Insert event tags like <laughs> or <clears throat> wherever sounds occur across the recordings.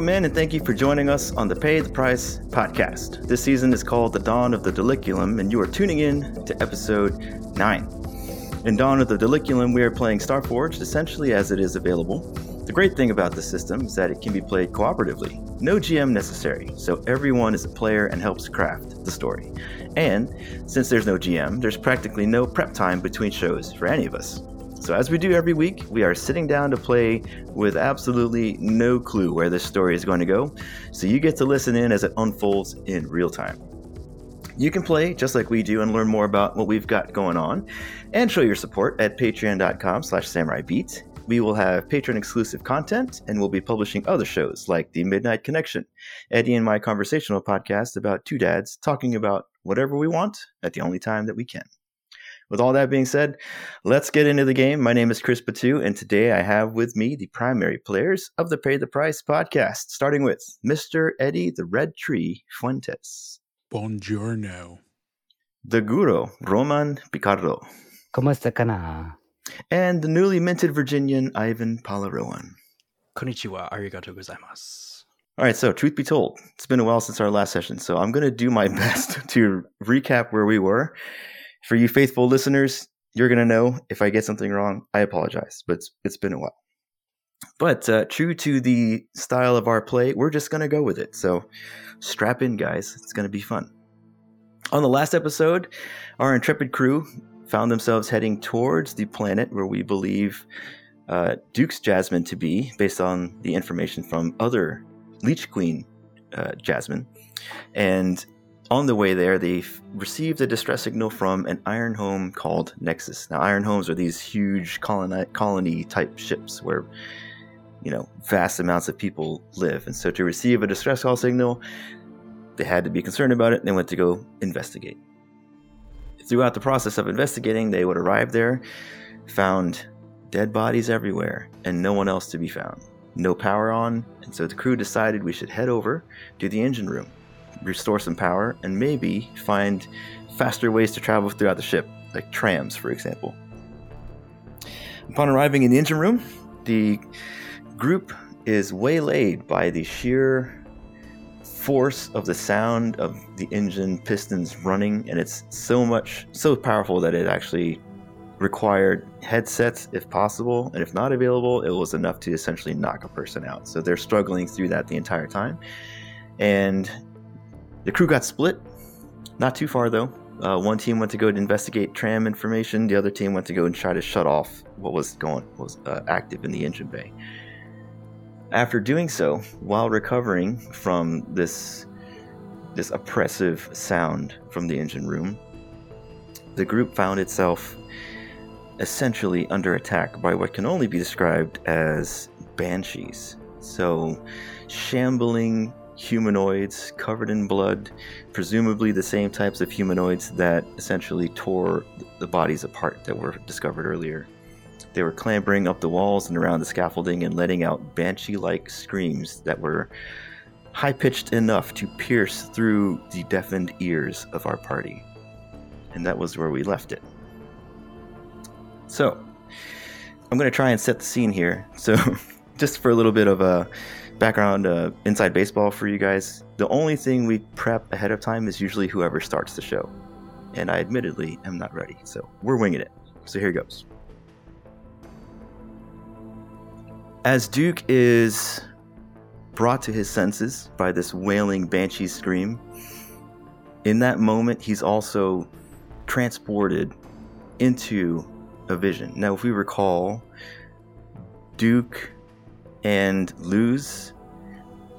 Welcome in and thank you for joining us on the Pay the Price podcast. This season is called The Dawn of the Diliculum, and you are tuning in to episode 9. In Dawn of the Diliculum, we are playing Starforged essentially as it is available. The great thing about the system is that it can be played cooperatively. No GM necessary, so everyone is a player and helps craft the story. And since there's no GM, there's practically no prep time between shows for any of us. So, as we do every week, we are sitting down to play with absolutely no clue where this story is going to go, so you get to listen in as it unfolds in real time. You can play just like we do and learn more about what we've got going on and show your support at patreon.com slash samuraibeat. We will have patron exclusive content and we'll be publishing other shows like The Midnight Connection, Eddie and my conversational podcast about two dads talking about whatever we want at the only time that we can. With all that being said, let's get into the game. My name is Chris Batu, and today I have with me the primary players of the Pay the Price podcast, starting with Mr. Eddie the Red Tree Fuentes. Buongiorno. The Guru, Roman Picardo. ¿Cómo está kana? And the newly minted Virginian, Ivan Palaroan. Konnichiwa, arigato gozaimasu. All right, so truth be told, it's been a while since our last session, so I'm going to do my <laughs> best to recap where we were for you faithful listeners, you're going to know if I get something wrong. I apologize, but it's, it's been a while. But uh, true to the style of our play, we're just going to go with it. So strap in, guys. It's going to be fun. On the last episode, our intrepid crew found themselves heading towards the planet where we believe uh, Duke's Jasmine to be, based on the information from other Leech Queen uh, Jasmine. And on the way there, they received a distress signal from an iron home called Nexus. Now, iron homes are these huge colony, colony type ships where, you know, vast amounts of people live. And so to receive a distress call signal, they had to be concerned about it and they went to go investigate. Throughout the process of investigating, they would arrive there, found dead bodies everywhere, and no one else to be found. No power on, and so the crew decided we should head over to the engine room restore some power, and maybe find faster ways to travel throughout the ship, like trams, for example. Upon arriving in the engine room, the group is waylaid by the sheer force of the sound of the engine pistons running, and it's so much, so powerful that it actually required headsets if possible, and if not available, it was enough to essentially knock a person out. So they're struggling through that the entire time. And the crew got split, not too far though. Uh, one team went to go to investigate tram information. The other team went to go and try to shut off what was going what was uh, active in the engine bay. After doing so, while recovering from this this oppressive sound from the engine room, the group found itself essentially under attack by what can only be described as banshees. So, shambling humanoids covered in blood, presumably the same types of humanoids that essentially tore the bodies apart that were discovered earlier. They were clambering up the walls and around the scaffolding and letting out banshee like screams that were high pitched enough to pierce through the deafened ears of our party. And that was where we left it. So, I'm going to try and set the scene here. So, <laughs> just for a little bit of a background uh, inside baseball for you guys. The only thing we prep ahead of time is usually whoever starts the show. And I admittedly am not ready, so we're winging it. So here he goes. As Duke is brought to his senses by this wailing banshee scream, in that moment, he's also transported into a vision. Now, if we recall, Duke and Luz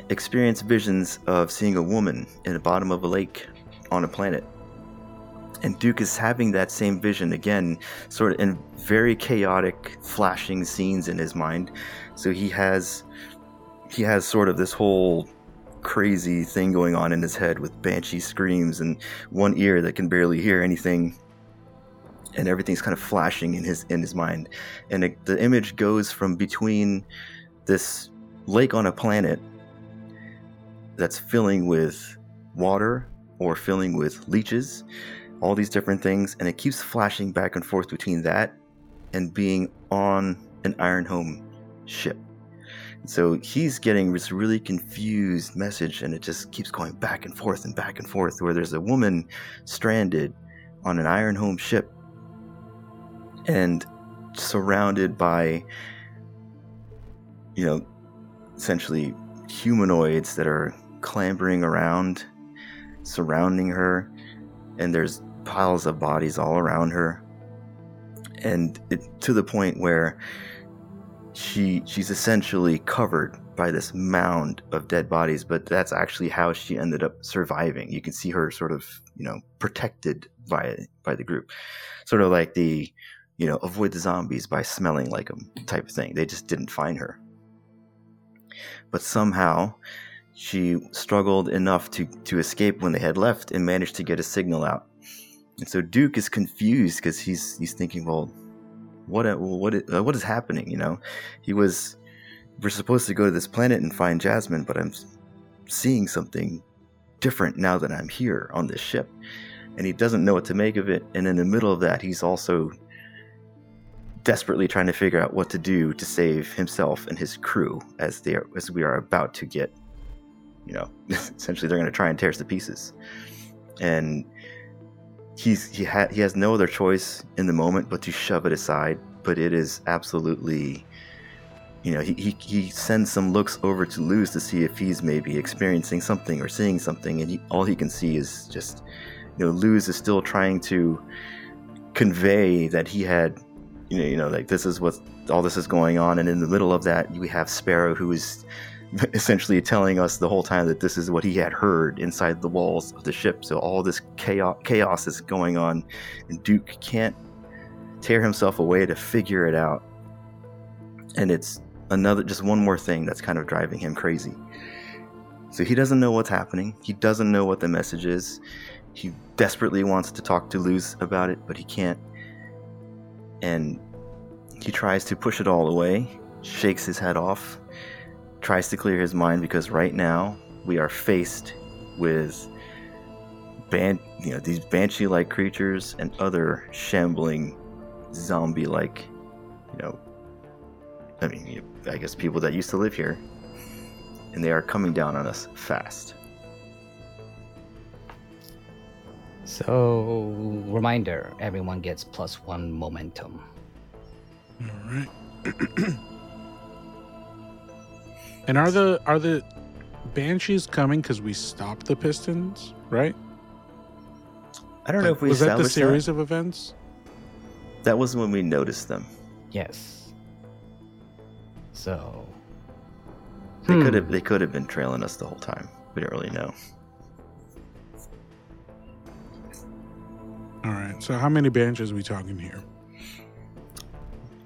experience visions of seeing a woman in the bottom of a lake on a planet. And Duke is having that same vision again, sort of in very chaotic, flashing scenes in his mind. So he has he has sort of this whole crazy thing going on in his head with banshee screams and one ear that can barely hear anything and everything's kind of flashing in his in his mind and it, the image goes from between this lake on a planet that's filling with water or filling with leeches, all these different things, and it keeps flashing back and forth between that and being on an Iron Home ship. So he's getting this really confused message, and it just keeps going back and forth and back and forth. Where there's a woman stranded on an Iron Home ship and surrounded by, you know, essentially humanoids that are clambering around, surrounding her, and there's piles of bodies all around her, and it, to the point where she she's essentially covered by this mound of dead bodies but that's actually how she ended up surviving. You can see her sort of you know protected by by the group. Sort of like the you know avoid the zombies by smelling like them type of thing. They just didn't find her but somehow she struggled enough to to escape when they had left and managed to get a signal out and so duke is confused because he's he's thinking well what what uh, what is happening? You know, he was we're supposed to go to this planet and find Jasmine, but I'm seeing something different now that I'm here on this ship, and he doesn't know what to make of it. And in the middle of that, he's also desperately trying to figure out what to do to save himself and his crew as they are, as we are about to get, you know, <laughs> essentially they're going to try and tear us to pieces, and he's he had he has no other choice in the moment but to shove it aside. But it is absolutely, you know, he he, he sends some looks over to Luz to see if he's maybe experiencing something or seeing something, and he, all he can see is just, you know, Luz is still trying to convey that he had, you know, you know, like this is what all this is going on, and in the middle of that, we have Sparrow who is <laughs> essentially telling us the whole time that this is what he had heard inside the walls of the ship. So all this chaos, chaos is going on, and Duke can't tear himself away to figure it out. And it's another, just one more thing that's kind of driving him crazy. So he doesn't know what's happening. He doesn't know what the message is. He desperately wants to talk to Luz about it, but he can't. And he tries to push it all away, shakes his head off, tries to clear his mind because right now we are faced with ban- you know these banshee-like creatures and other shambling zombie-like you know I mean I guess people that used to live here and they are coming down on us fast. So, reminder everyone gets plus one momentum. All right. <clears throat> and are the are the banshees coming because we stopped the Pistons, right? I don't know if we was that the established series of events. That was when we noticed them. Yes. So. They Hmm. could have they could have been trailing us the whole time. We don't really know. All right. So how many are we talking here?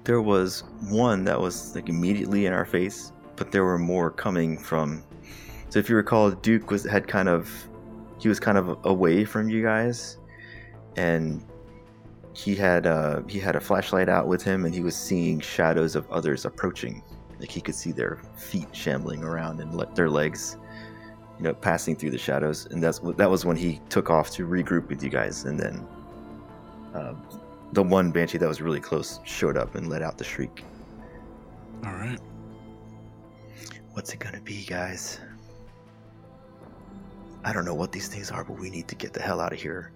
There was one that was like immediately in our face, but there were more coming from. So if you recall, Duke was had kind of he was kind of away from you guys, and he had uh, he had a flashlight out with him, and he was seeing shadows of others approaching. Like he could see their feet shambling around and their legs, you know, passing through the shadows. And that's that was when he took off to regroup with you guys, and then uh, the one banshee that was really close showed up and let out the shriek. All right. What's it gonna be, guys? I don't know what these things are, but we need to get the hell out of here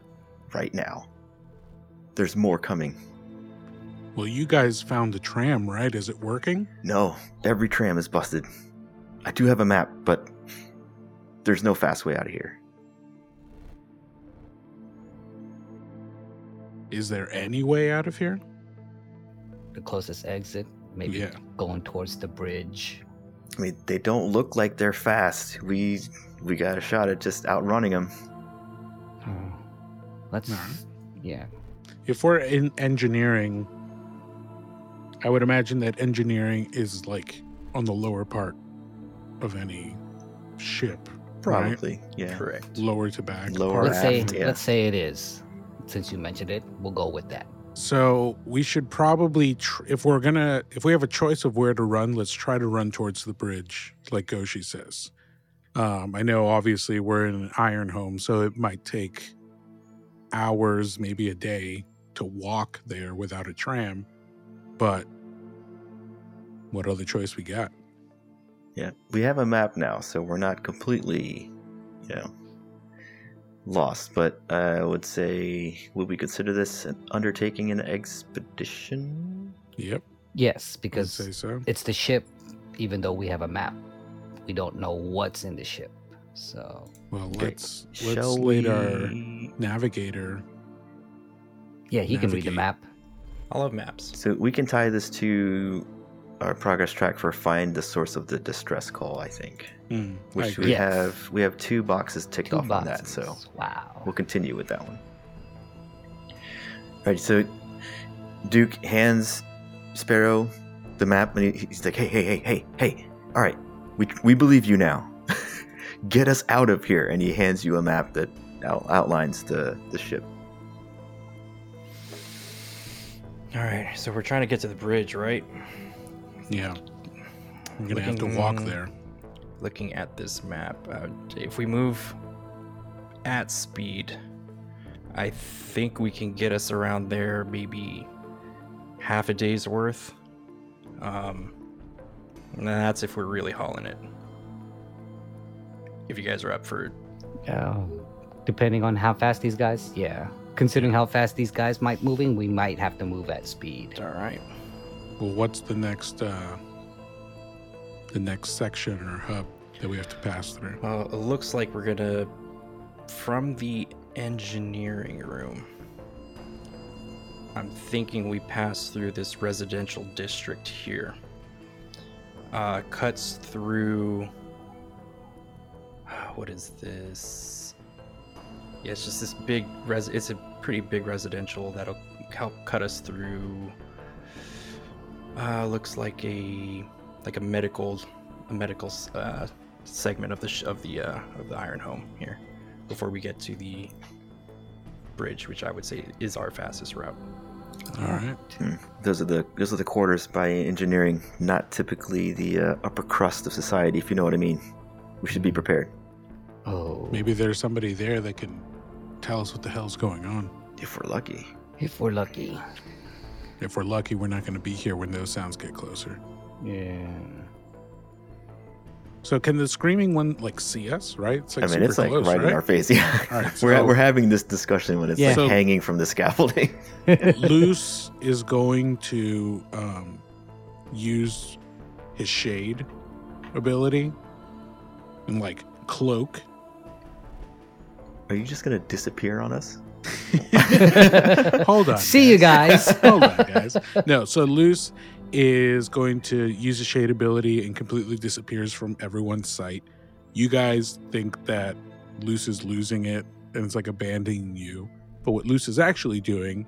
right now. There's more coming. Well, you guys found the tram, right? Is it working? No, every tram is busted. I do have a map, but there's no fast way out of here. Is there any way out of here? The closest exit, maybe Yeah. going towards the bridge. I mean, they don't look like they're fast. We we got a shot at just outrunning them. Oh. Let's. Alright. Yeah. If we're in engineering, I would imagine that engineering is like on the lower part of any ship, right? Probably, yeah. Correct. Lower to back. Lower let's say yeah. let's say it is. Since you mentioned it, we'll go with that. So we should probably, tr- if we're gonna, if we have a choice of where to run, let's try to run towards the bridge, like Goshi says. Um, I know, obviously, we're in an iron home, so it might take hours, maybe a day, to walk there without a tram. But what other choice we got? Yeah, we have a map now, so we're not completely, you know, lost. But I would say, would we consider this an undertaking an expedition? Yep. Yes, because say so. it's the ship. Even though we have a map, we don't know what's in the ship. So Well, let's let's Shall let our navigator. yeah, he can read the map. I love maps. So we can tie this to our progress track for find the source of the distress call. I think, Mm, which agree. we Yes. have we have two boxes ticked Two off on that. So wow. we'll continue with that one. All right, so Duke hands Sparrow the map, and he's like, "Hey, hey, hey, hey, hey! All right, we we believe you now. <laughs> Get us out of here!" And he hands you a map that out, outlines the the ship. All right, so we're trying to get to the bridge, right? Yeah. We're gonna have to walk there. Looking at this map, uh, if we move at speed, I think we can get us around there maybe half a day's worth. Um, and that's if we're really hauling it. If you guys are up for Yeah. Depending on how fast these guys, yeah. Considering how fast these guys might moving, we might have to move at speed. all right. Well, what's the next uh the next section or hub that we have to pass through? Well, it looks like we're gonna from the engineering room. I'm thinking we pass through this residential district here. Uh, cuts through. What is this? Yeah, it's just this big res. It's a pretty big residential that'll help cut us through. Uh, looks like a like a medical, a medical uh, segment of the sh- of the uh, of the Iron Home here before we get to the bridge, which I would say is our fastest route. All right. Hmm. Those are the those are the quarters by engineering, not typically the uh, upper crust of society, if you know what I mean. We should be prepared Oh. Maybe there's somebody there that can tell us what the hell's going on. if we're lucky. If we're lucky. If we're lucky, we're not going to be here when those sounds get closer. Yeah. So can the screaming one like see us? Right? It's like I mean, super it's like close, right, right? in our face. Yeah, All right, <laughs> we're we're having this discussion when it's Yeah. like So- hanging from the scaffolding. <laughs> Luce is going to um, use his shade ability and like cloak. Are you just gonna disappear on us? <laughs> Hold on. See you guys. Hold on, guys. No, so Luce is going to use a shade ability and completely disappears from everyone's sight. You guys think that Luce is losing it and it's like abandoning you. But what Luce is actually doing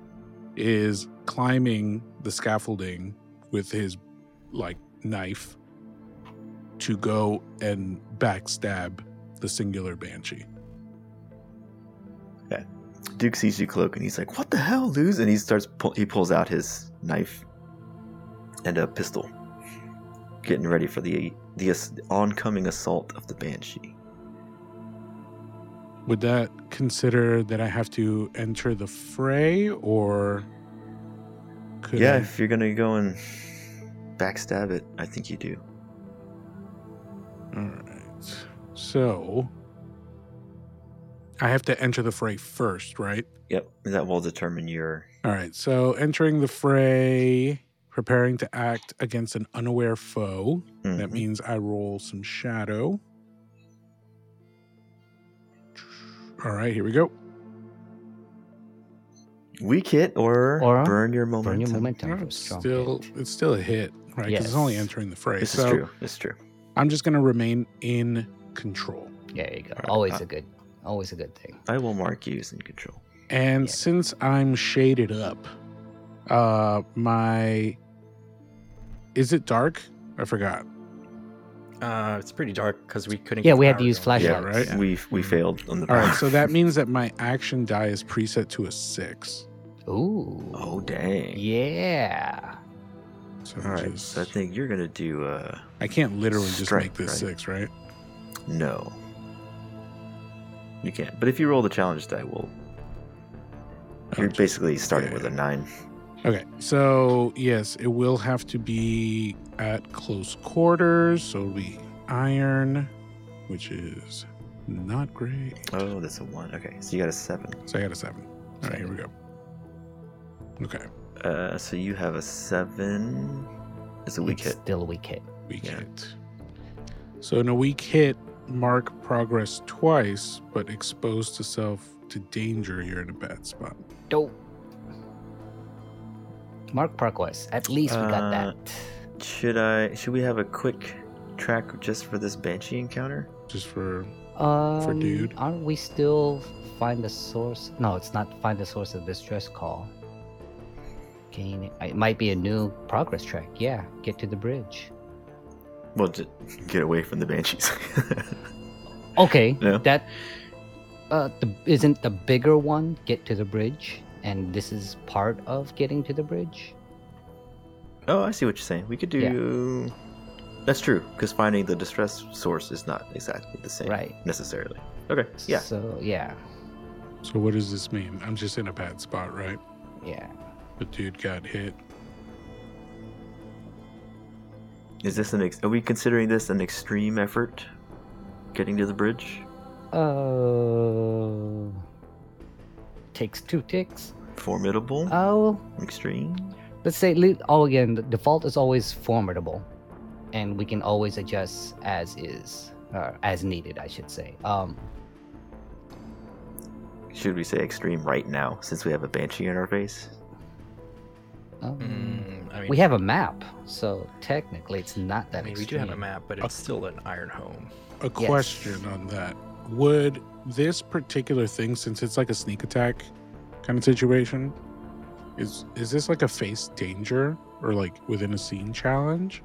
is climbing the scaffolding with his like knife to go and backstab the singular banshee. Duke sees you cloak and he's like, "What the hell, Luz?" And he starts pull- he pulls out his knife and a pistol, getting ready for the the oncoming assault of the banshee. Would that consider that I have to enter the fray or could yeah, I- if you're gonna go and backstab it, I think you do. All right. So I have to enter the fray first, right? Yep, that will determine your. All right. So entering the fray, preparing to act against an unaware foe. That Mhm. means I roll some shadow. All right, here we go. weak hit or, Or burn your momentum. Burn your momentum Oh, it's still, hit. it's still a hit, right? Because it's only entering the fray. This so is true. This is true. I'm just going to remain in control. There you go. Alright, Always uh, a good, always a good thing. I will mark you as in control. And Yeah. since I'm shaded up, uh my is it dark? I forgot. Uh, it's pretty dark because we couldn't. Yeah, get we had to use going. Yeah, flashlights. right. We we failed on the. All right, so that means that my action die is preset to a 6. Ooh. oh dang! Yeah. So All right, just, so I think you're gonna do uh I can't literally just make this right? 6, right? no. You can't. But if you roll the challenge die, we'll. You're Okay. basically starting Yeah, with yeah. a nine. Okay, so yes, it will have to be at close quarters. So it'll be iron, which is not great. Oh, that's a one. Okay, so you got a seven. So I got a seven. All right, here we go. Okay, Uh, so you have a seven. It's a weak it's hit. still a weak hit. weak Yeah. hit. So in a weak hit, mark progress twice, but exposed to self to danger, you're in a bad spot. Dope. Mark progress. At least we got Uh, that. Should I? Should we have a quick track just for this banshee encounter? Just for Um, for dude. Aren't we still find the source? No, it's not find the source of distress call. Gain. It might be a new progress track. Yeah, get to the bridge. Well, just get away from the banshees. <laughs> Okay, No? that uh, the, isn't the bigger one get to the bridge, and this is part of getting to the bridge. oh, I see what you're saying. We could do. That's true, because finding the distress source is not exactly the same, Right. Necessarily. Okay. Yeah. So yeah, so what does this mean? I'm just in a bad spot, right? yeah. The dude got hit. Is this an? Ex- are we considering this an extreme effort? Getting to the bridge. Uh, takes two ticks. Formidable. Oh, extreme. let's say oh again the default is always formidable and we can always adjust as is or as needed i should say um Should we say extreme right now, since we have a banshee in our face? Um, Mm, I mean, we have a map so technically it's not I that mean, we do have a map, but it's still an iron home. A question on that. Would this particular thing, since it's like a sneak attack kind of situation, is is this like a face danger or like within a scene challenge?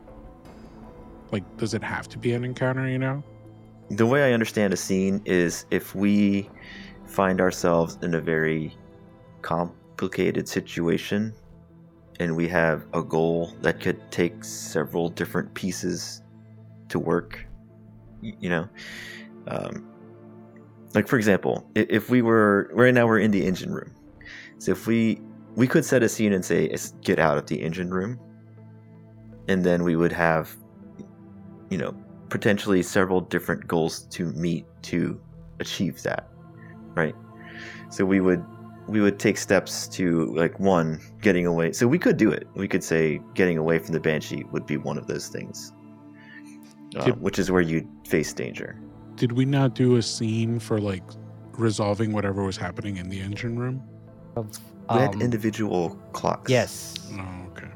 Like, does it have to be an encounter, you know? The way I understand a scene is if we find ourselves in a very complicated situation and we have a goal that could take several different pieces to work, you know, um, like for example, if we were right now we're in the engine room, so if we we could set a scene and say get out of the engine room, and then we would have, you know, potentially several different goals to meet to achieve that right? So we would we would take steps to like one getting away so we could do it we could say getting away from the banshee would be one of those things uh, which is where you face danger Did we not do a scene for like resolving whatever was happening in the engine room? Of, we had um, individual clocks yes Oh, okay.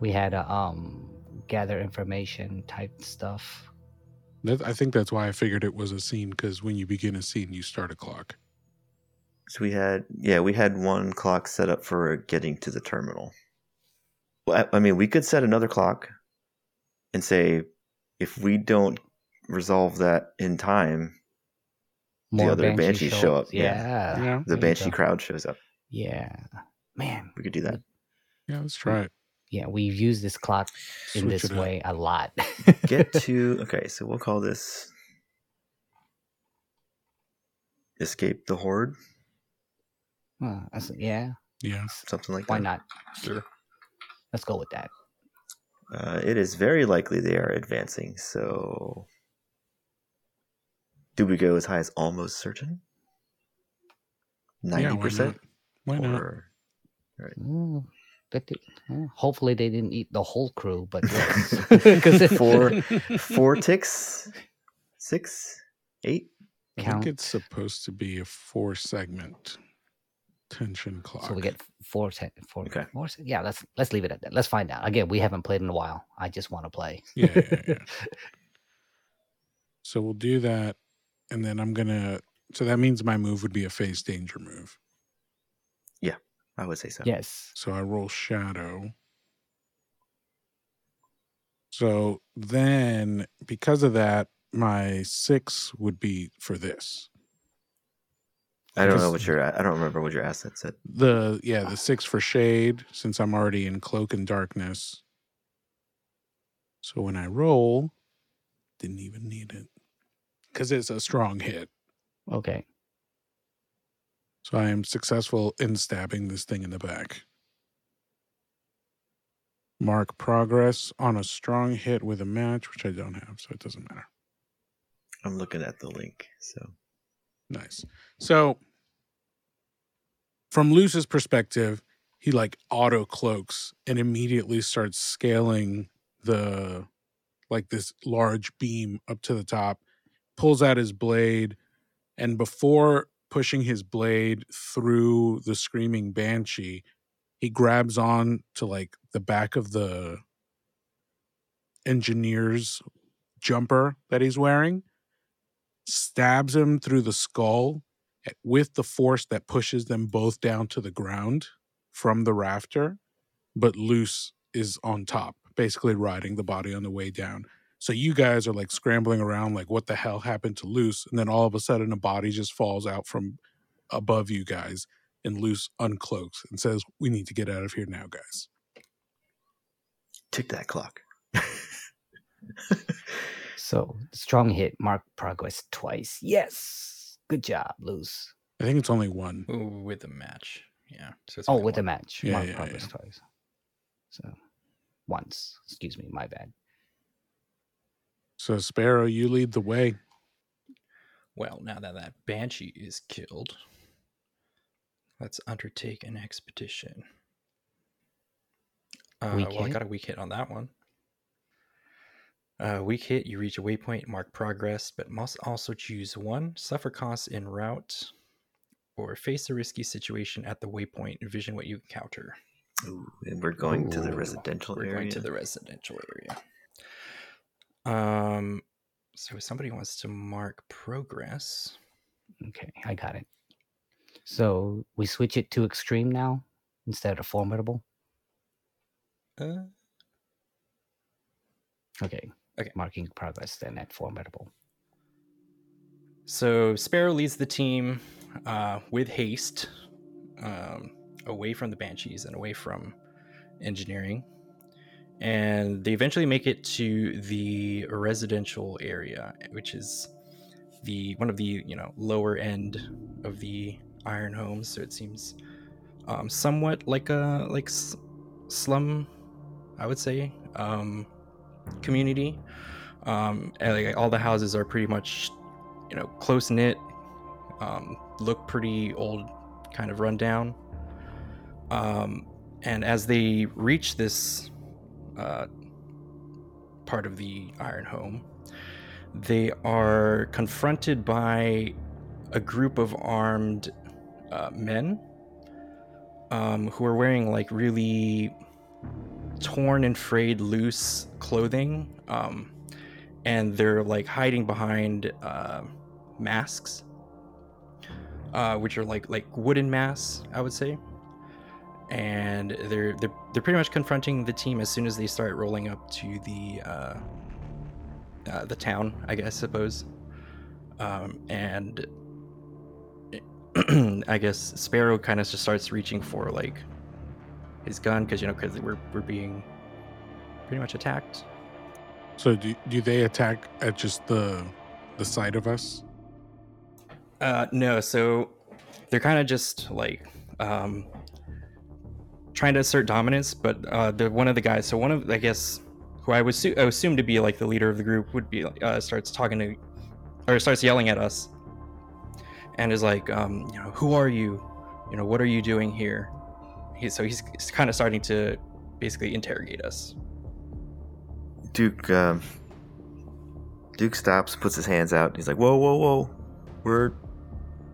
we had a um gather information type stuff That, I think that's why I figured it was a scene because when you begin a scene, you start a clock. So we had yeah we had one clock set up for getting to the terminal. Well, I, I mean we could set another clock and say if we don't resolve that in time more other banshees show up, yeah. yeah. Yeah. the there banshee crowd shows up. Yeah. Man. We could do that. Yeah, let's try it. yeah we've used this clock in this it up. way a lot. <laughs> Get to okay so we'll call this escape the horde Huh, I said, yeah Yeah. something like why that Why not Sure. let's go with that uh, it is very likely they are advancing so do we go as high as almost certain 90% why not? Why not? or Mm, that did- uh, hopefully they didn't eat the whole crew but <laughs> yes. 'Cause it- Four- <laughs> four ticks six eight I count. think it's supposed to be a four segment tension clock. So we get four, ten, four, Okay. four Yeah, let's let's leave it at that. Let's find out. Again, we haven't played in a while. I just want to play. yeah, yeah, yeah. <laughs> so we'll do that, and then I'm gonna. So that means my move would be a face danger move. Yeah, I would say so yes. So I roll shadow. So then, because of that, my six would be for this. I don't know what your i don't remember what your asset said The yeah, the six for shade, since I'm already in cloak and darkness. So when I roll, didn't even need it. Because it's a strong hit. Okay. So I am successful in stabbing this thing in the back. Mark progress on a strong hit with a match, which I don't have, so it doesn't matter. I'm looking at the link. So Nice. So, from Luce's perspective, he like auto cloaks and immediately starts scaling the like this large beam up to the top, pulls out his blade, and before pushing his blade through the screaming banshee, he grabs on to like the back of the engineer's jumper that he's wearing stabs him through the skull eh, with the force that pushes them both down to the ground from the rafter, but Luce is on top, basically riding the body on the way down. So you guys are like scrambling around, like, what the hell happened to Luce? And then all of a sudden, a body just falls out from above you guys, and Luce uncloaks and says, We need to get out of here now, guys. tick that clock. <laughs> So strong hit, mark progress twice. Yes. Good job, Luz. I think it's only one. Ooh, with a match. Yeah. So it's Oh, with the one. match. Yeah, mark yeah, progress yeah. twice. So once. Excuse me, my bad. So, Sparrow, you lead the way. Well, now that that banshee is killed, let's undertake an expedition. Uh, Weak well, I got a weak hit on that one. Uh, weak hit, you reach a waypoint, mark progress, but must also choose one, suffer costs en route, or face a risky situation at the waypoint. Envision what you encounter. Ooh, and we're going to the Ooh, residential We're area. going to the residential area. Um, so if somebody wants to mark progress. Okay, I got it. So we switch it to extreme now instead of formidable. Uh, Okay. Okay. Marking progress then at formidable. So Sparrow leads the team uh, with haste um, away from the Banshees and away from engineering. And they eventually make it to the residential area, which is the one of the you know lower end of the iron homes. So it seems um, somewhat like a like s- slum, I would say, um, community. Um, and, like, all the houses are pretty much you know, close knit, um, look pretty old, kind of run down. Um, and as they reach this uh, part of the Iron Home, they are confronted by a group of armed uh, men um, who are wearing like really torn and frayed, loose clothing. Um, and they're like hiding behind uh, masks, uh, which are like like wooden masks, I would say. And they're they're they're pretty much confronting the team as soon as they start rolling up to the uh, uh, the town, I guess suppose. Um, and <clears throat> I guess Sparrow kind of just starts reaching for like his gun because you know because we're we're being pretty much attacked. So, do, do they attack at just the the sight of us? Uh, no, so they're kind of just like um, trying to assert dominance, but uh, the one of the guys, so one of I guess who I was I assume to be like the leader of the group would be uh, starts talking to or starts yelling at us, and is like, um, you know, who are you? You know, what are you doing here? He, so he's, he's kind of starting to basically interrogate us. Duke um, Duke stops, puts his hands out. He's like, "Whoa, whoa, whoa! We're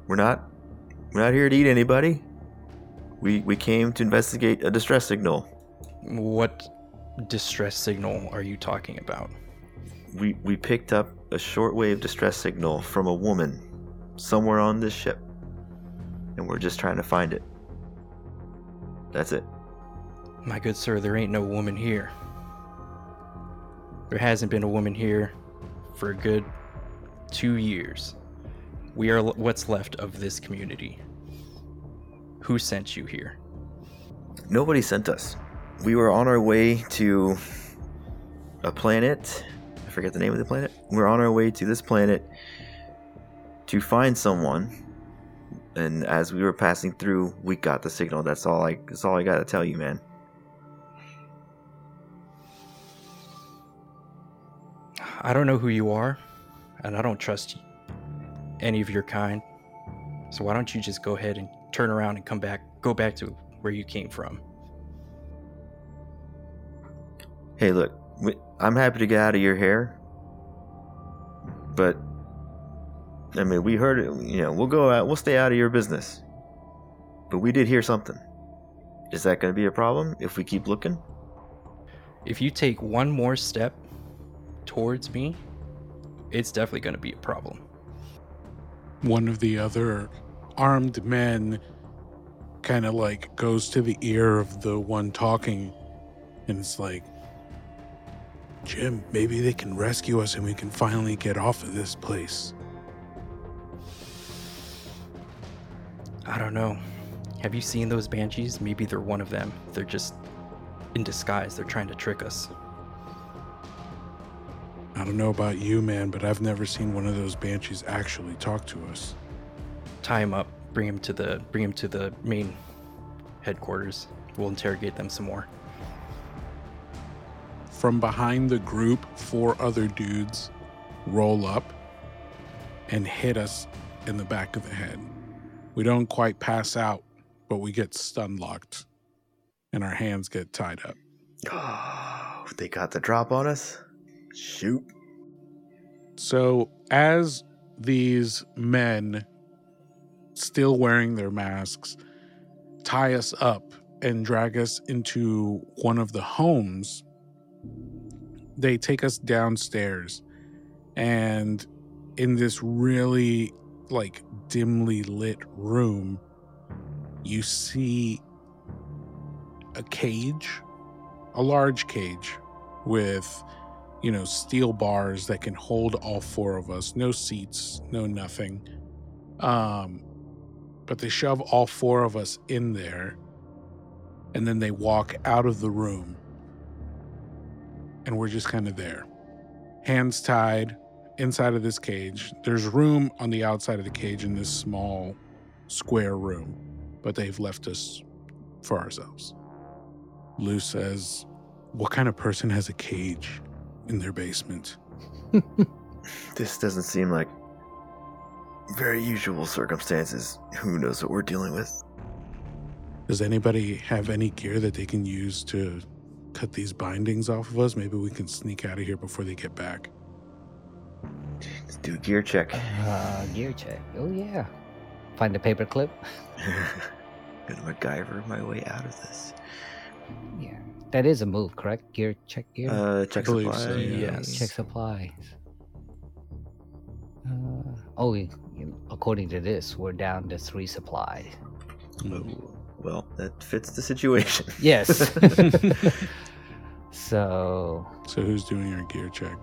we're not we're not here to eat anybody. We we came to investigate a distress signal. What distress signal are you talking about? We we picked up a shortwave distress signal from a woman somewhere on this ship, and we're just trying to find it. That's it. My good sir, there ain't no woman here. There hasn't been a woman here for a good two years. We are what's left of this community. Who sent you here? Nobody sent us. We were on our way to a planet. I forget the name of the planet. We're on our way to this planet to find someone. And as we were passing through, we got the signal. That's all I that's all I got to tell you, man. I don't know who you are, and I don't trust any of your kind. So why don't you just go ahead and turn around and come back, go back to where you came from? Hey, look, I'm happy to get out of your hair, but I mean, we heard it. You know, we'll go out. We'll stay out of your business. But we did hear something. Is that going to be a problem if we keep looking? If you take one more step towards me, it's definitely going to be a problem. One of the other armed men kind of like goes to the ear of the one talking and it's like, Jim, maybe they can rescue us and we can finally get off of this place. I don't know. Have you seen those banshees? Maybe they're one of them. They're just in disguise. They're trying to trick us. I don't know about you, man, but I've never seen one of those banshees actually talk to us. Tie him up. Bring him to the bring him to the main headquarters. We'll interrogate them some more. From behind the group, four other dudes roll up and hit us in the back of the head. We don't quite pass out, but we get stun locked and our hands get tied up. Oh, <sighs> they got the drop on us? Shoot. So, as these men, still wearing their masks, tie us up and drag us into one of the homes, they take us downstairs. And in this really like dimly lit room, you see a cage, a large cage with, you know, steel bars that can hold all four of us. No seats, no nothing. Um, but they shove all four of us in there and then they walk out of the room. And we're just kind of there. Hands tied inside of this cage. There's room on the outside of the cage in this small square room, but they've left us for ourselves. Lou says, What kind of person has a cage in their basement? <laughs> This doesn't seem like very usual circumstances. Who knows what we're dealing with? Does anybody have any gear that they can use to cut these bindings off of us? Maybe we can sneak out of here before they get back. Let's do a gear check. Uh, gear check. Oh yeah. Find a paper clip. <laughs> Gonna MacGyver my way out of this. Yeah. That is a move, correct? Gear check gear. Uh, check supply. so, yeah. Yes. check supplies. Uh, oh, according to this, we're down to three supplies. Oh, well, that fits the situation. <laughs> Yes. <laughs> so, So, who's doing our gear check?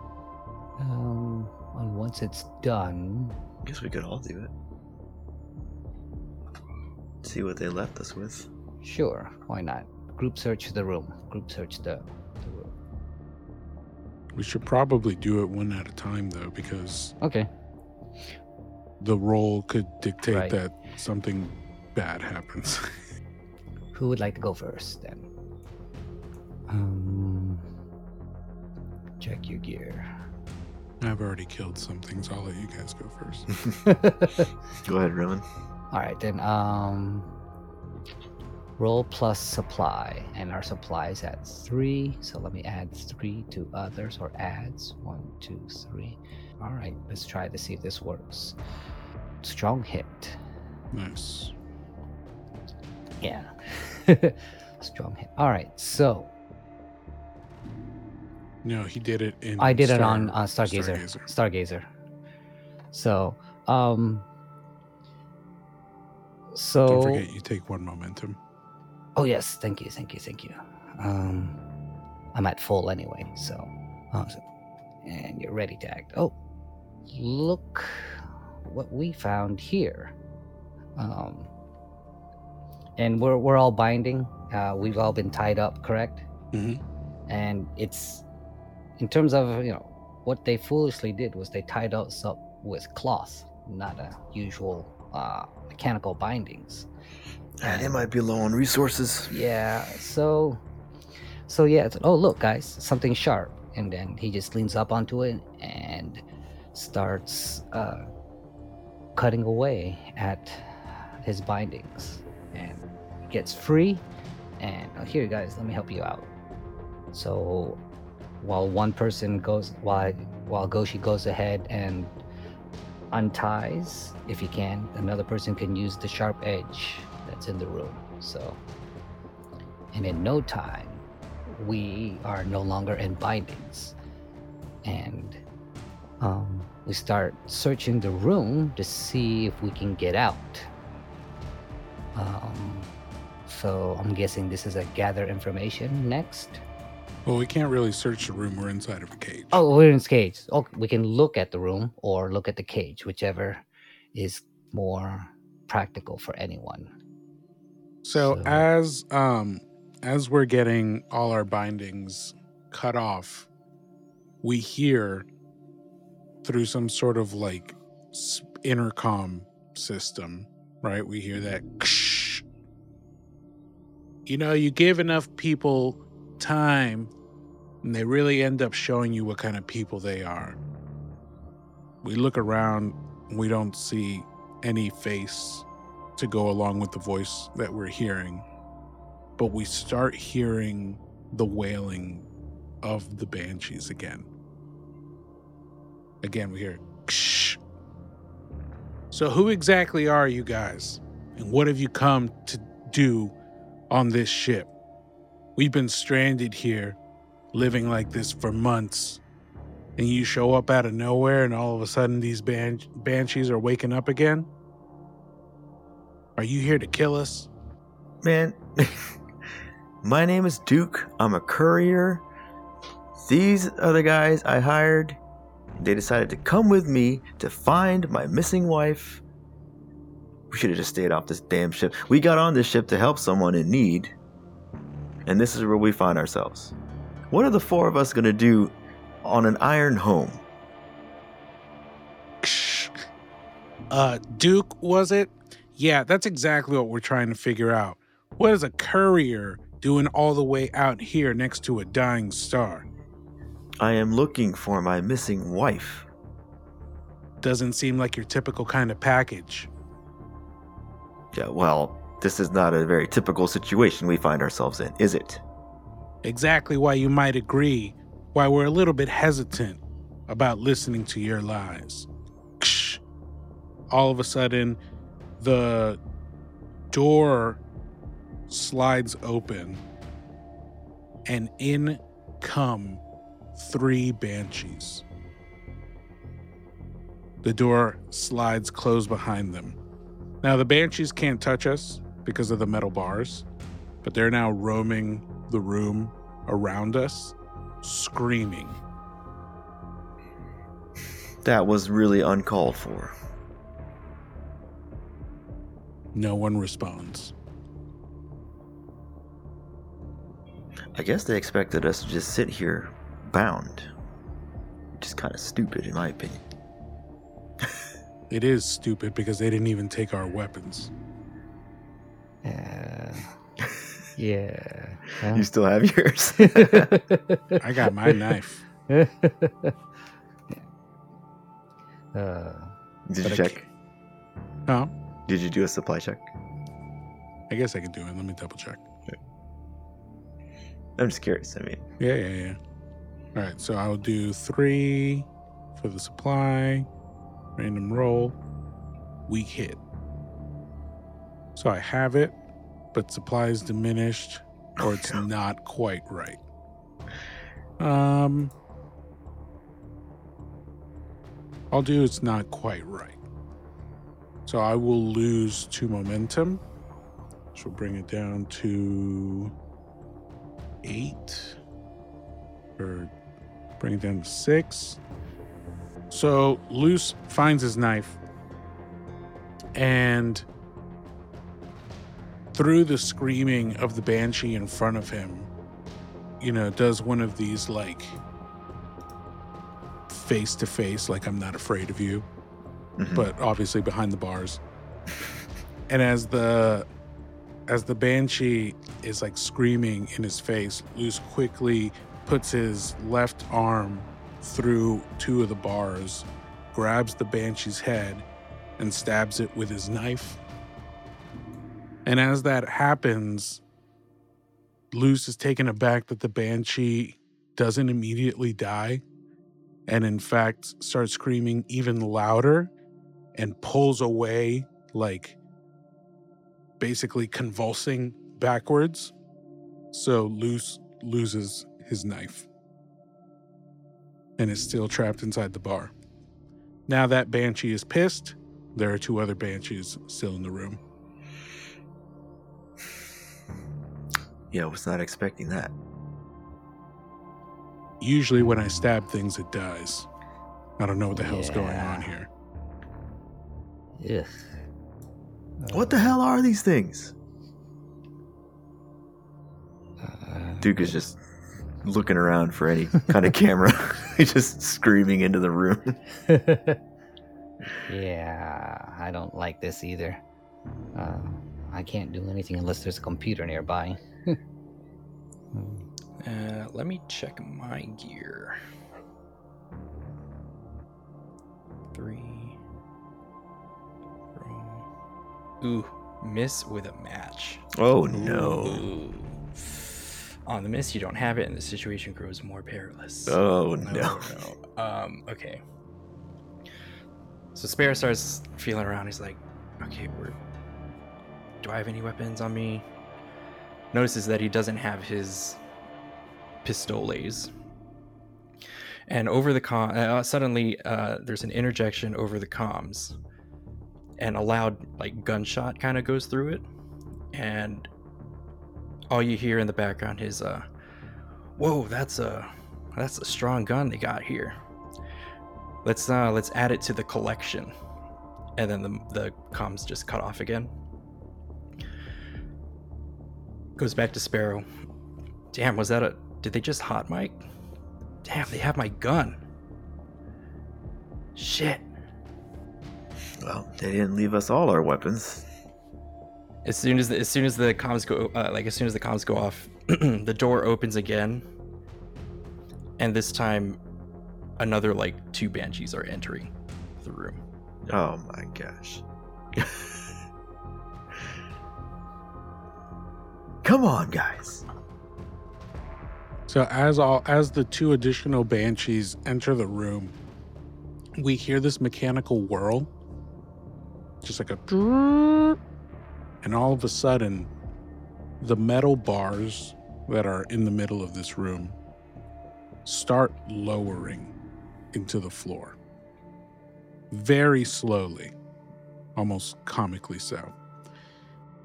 um, and once it's done, I Guess we could all do it. See what they left us with. sure, why not? Group search the room. Group search the, the room. We should probably do it one at a time, though, because Okay. the roll could dictate Right. that something bad happens. <laughs> Who would like to go first then? Um, check your gear. I've already killed something, so I'll let you guys go first. <laughs> <laughs> Go ahead, Roman. All right, then. Um, roll plus supply, and our supply is at three. So let me add three to others, or adds one, two, three. All right, let's try to see if this works. Strong hit. nice. Yeah. <laughs> Strong hit. All right, so No, he did it in. I did it on uh, Stargazer. Stargazer. Stargazer. So, um, so Don't forget, you take one momentum. Oh yes, thank you, thank you, thank you. Um, I'm at full anyway, so, oh, so- and you're ready to act. Oh, look what we found here. Um, and we're we're all binding. Uh, we've all been tied up, correct? Mhm. And it's in terms of you know what they foolishly did was they tied us up with cloth, not a usual uh, mechanical bindings. Ah, they might be low on resources. Yeah. So, so yeah. Oh, look, guys, something sharp. and then he just leans up onto it and starts uh, cutting away at his bindings and gets free. And oh, here, guys, let me help you out. So while one person goes, while while Goshi goes ahead and unties, if he can, another person can use the sharp edge that's in the room. So, and in no time, we are no longer in bindings, and um, we start searching the room to see if we can get out. Um, so I'm guessing this is a gather information next. Well, we can't really search the room. We're inside of a cage. Oh, we're in a cage. Oh, we can look at the room or look at the cage, whichever is more practical for anyone. So, So- as um as we're getting all our bindings cut off, we hear through some sort of like intercom system, right? We hear that. "Ksh." You know, you give enough people time, and they really end up showing you what kind of people they are. We look around, we don't see any face to go along with the voice that we're hearing. But we start hearing the wailing of the banshees again. Again, we hear Ksh. So, who exactly are you guys? And what have you come to do on this ship? We've been stranded here, living like this for months. And you show up out of nowhere, and all of a sudden, these ban- banshees are waking up again? Are you here to kill us? Man, <laughs> my name is Duke. I'm a courier. These are the guys I hired. They decided to come with me to find my missing wife. We should have just stayed off this damn ship. We got on this ship to help someone in need. And this is where we find ourselves. What are the four of us going to do on an iron home? Uh, Duke, was it? Yeah, that's exactly what we're trying to figure out. What is a courier doing all the way out here next to a dying star? I am looking for my missing wife. Doesn't seem like your typical kind of package. Yeah, well, this is not a very typical situation we find ourselves in, is it? Exactly why you might agree, why we're a little bit hesitant about listening to your lies. All of a sudden, the door slides open, and in come three banshees. The door slides closed behind them. Now, the banshees can't touch us because of the metal bars, but they're now roaming the room around us, screaming. That was really uncalled for. No one responds. I guess they expected us to just sit here bound. Which is kind of stupid, in my opinion. <laughs> It is stupid because they didn't even take our weapons. Uh, yeah. huh? <laughs> You still have yours? <laughs> I got my knife. uh, Did you check? Oh, Did you do a supply check? I guess I can do it. Let me double check. I'm just curious. I mean, Yeah, yeah, yeah. All right, so I'll do three for the supply, random roll, weak hit. So I have it, but supply is diminished, or it's <laughs> not quite right. Um, I'll do it's not quite right. So I will lose two momentum. So we'll bring it down to eight or bring it down to six. So Luce finds his knife and through the screaming of the banshee in front of him, you know, does one of these like face to face, like I'm not afraid of you, mhm. but obviously behind the bars. and as the as the banshee is like screaming in his face, Luce quickly puts his left arm through two of the bars, grabs the banshee's head, and stabs it with his knife. And as that happens, Luce is taken aback that the banshee doesn't immediately die and, in fact, starts screaming even louder and pulls away, like basically convulsing backwards. So Luce loses his knife and is still trapped inside the bar. Now that banshee is pissed, there are two other banshees still in the room. Yeah, I was not expecting that. Usually, when I stab things, it dies. I don't know what the hell's going on here. Ugh. What the hell are these things? Uh, Duke is just looking around for any <laughs> kind of camera. <laughs> He's just screaming into the room. <laughs> yeah, I don't like this either. Uh, I can't do anything unless there's a computer nearby. Uh, let me check my gear. Three. Ooh, miss with a match. Oh no. Ooh. On the miss, you don't have it, and the situation grows more perilous. Oh No, no. no. Um, okay. So Spare starts feeling around. He's like, okay, we're. Do I have any weapons on me? Notices that he doesn't have his pistoles. And over the com, uh, suddenly uh, there's an interjection over the comms, and a loud like gunshot kind of goes through it, and all you hear in the background is uh, "Whoa, that's a that's a strong gun they got here. Let's uh let's add it to the collection." And then the the comms just cut off again. Goes back to Sparrow. Damn, was that a did they just hot mic? Damn, they have my gun. Shit. Well, they didn't leave us all our weapons. As soon as the, as soon as the comms go uh, like as soon as the comms go off, <clears throat> the door opens again, and this time, another like two banshees are entering the room. Oh my gosh. <laughs> Come on, guys. So as all as the two additional banshees enter the room, we hear this mechanical whirl, just like a, and all of a sudden, the metal bars that are in the middle of this room start lowering into the floor, very slowly, almost comically so.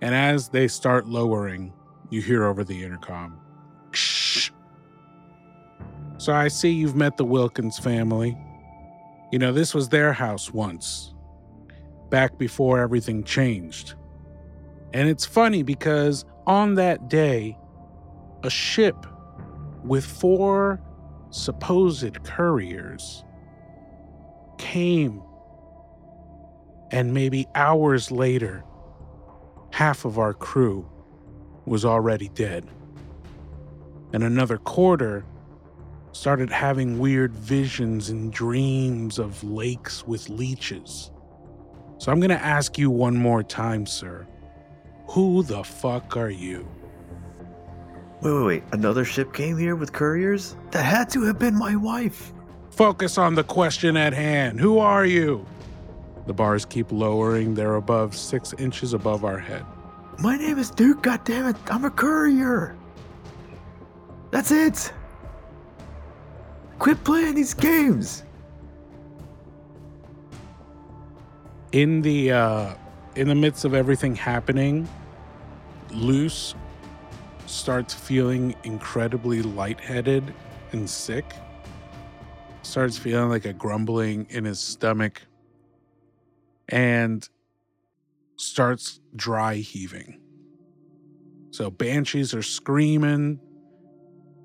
And as they start lowering, you hear over the intercom. Shh. So I see you've met the Wilkins family. You know, this was their house once, back before everything changed. And it's funny because on that day, a ship with four supposed couriers came. And maybe hours later, half of our crew was already dead. And another quarter started having weird visions and dreams of lakes with leeches. So I'm going to ask you one more time, sir. Who the fuck are you? Wait, wait, wait. Another ship came here with couriers? That had to have been my wife. Focus on the question at hand. Who are you? The bars keep lowering. They're above six inches above our head. My name is Duke, goddammit. I'm a courier. That's it. Quit playing these games. In the uh in the midst of everything happening luce starts feeling incredibly lightheaded and sick. Starts feeling like a grumbling in his stomach and starts dry heaving. So banshees are screaming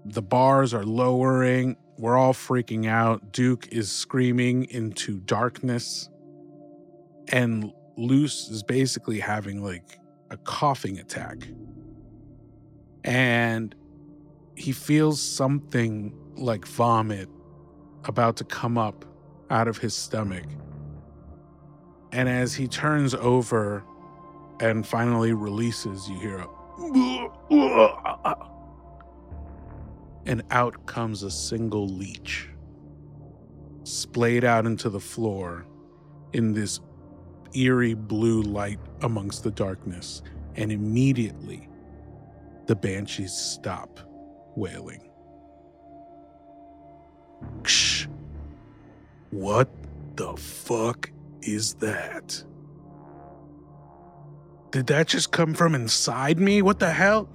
the bars are lowering we're all freaking out. Duke is screaming into darkness and Luce is basically having like a coughing attack. And he feels something like vomit about to come up out of his stomach. And as he turns over and finally releases, you hear a <laughs> and out comes a single leech, splayed out into the floor in this eerie blue light amongst the darkness. And immediately, the banshees stop wailing. Ksh. What the fuck is that? Did that just come from inside me? What the hell?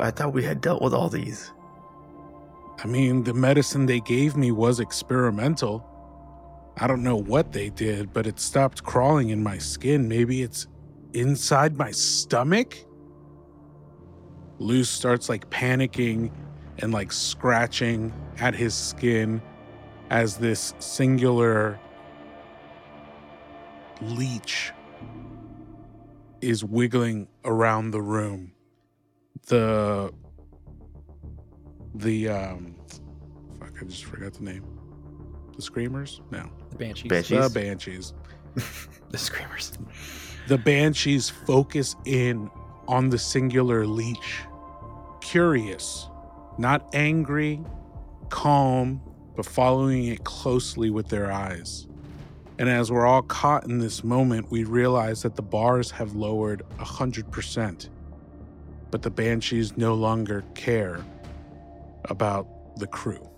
I thought we had dealt with all these. I mean, the medicine they gave me was experimental. I don't know what they did, but it stopped crawling in my skin. Maybe it's inside my stomach? Luce starts like panicking and like scratching at his skin as this singular leech is wiggling around the room. The the um fuck I just forgot the name. The screamers? No. The banshees. Banshees. The banshees. <laughs> The screamers. The banshees focus in on the singular leech. Curious, not angry, calm, but following it closely with their eyes. And as we're all caught in this moment, we realize that the bars have lowered 100%. But the banshees no longer care about the crew.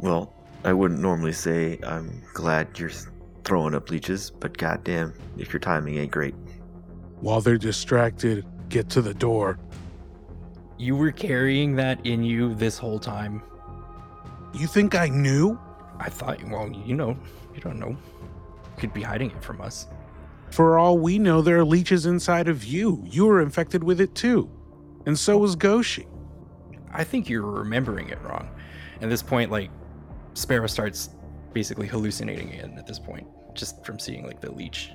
Well, I wouldn't normally say I'm glad you're throwing up leeches, but goddamn, if your timing ain't great. While they're distracted, get to the door. You were carrying that in you this whole time. You think I knew? I thought, well, you know, you don't know. You could be hiding it from us. For all we know, there are leeches inside of you. You were infected with it too. And so was Goshi. I think you're remembering it wrong. At this point, like, Sparrow starts basically hallucinating again at this point, just from seeing, like, the leech.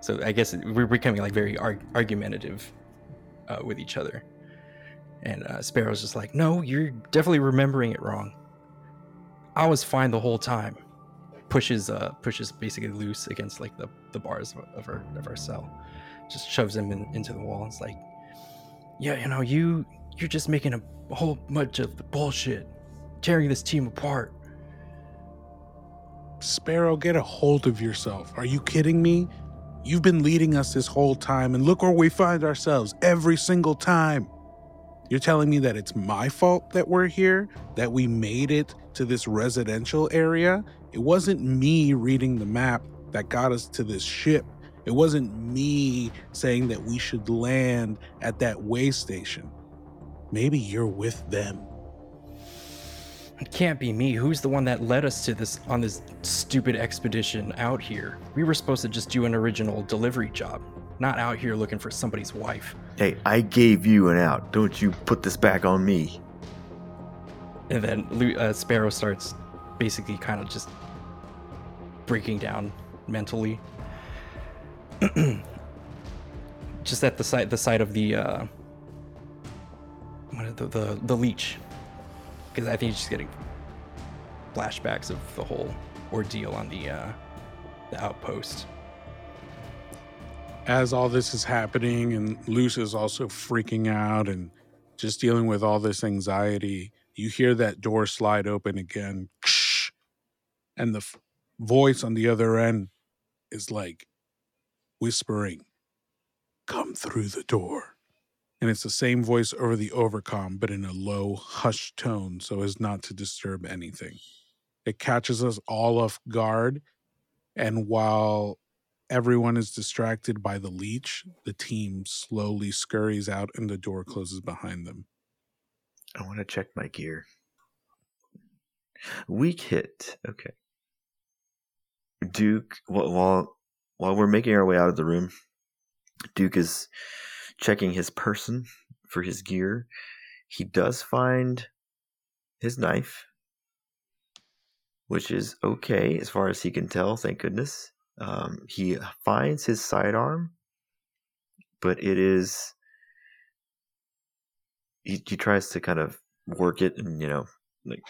So I guess we're becoming, like, very arg- argumentative uh, with each other. And uh, Sparrow's just like, no, you're definitely remembering it wrong. I was fine the whole time. Pushes, uh, pushes basically Luce against like the, the bars of, our of our cell. Just shoves him in, into the wall. It's like, yeah, you know, you you're just making a whole bunch of bullshit, tearing this team apart. Sparrow, get a hold of yourself. Are you kidding me? You've been leading us this whole time, and look where we find ourselves every single time. You're telling me that it's my fault that we're here, that we made it to this residential area? It wasn't me reading the map that got us to this ship. It wasn't me saying that we should land at that way station. Maybe you're with them. It can't be me. Who's the one that led us to this on this stupid expedition out here? We were supposed to just do an original delivery job, not out here looking for somebody's wife. Hey, I gave you an out. Don't you put this back on me. And then uh, Sparrow starts basically kind of just breaking down mentally. <clears throat> just at the side, the side of the uh, the, the the leech, because I think he's just getting flashbacks of the whole ordeal on the uh, the outpost. as all this is happening and Luce is also freaking out and just dealing with all this anxiety, you hear that door slide open again. And the f- voice on the other end is like whispering, Come through the door. And it's the same voice over the overcom, but in a low, hushed tone so as not to disturb anything. It catches us all off guard. And while everyone is distracted by the leech, the team slowly scurries out and the door closes behind them. I want to check my gear. Weak hit. Okay. Duke, wh- while while we're making our way out of the room, Duke is checking his person for his gear. He does find his knife, which is okay as far as he can tell. Thank goodness. Um, he finds his sidearm, but it is he, he tries to kind of work it and you know like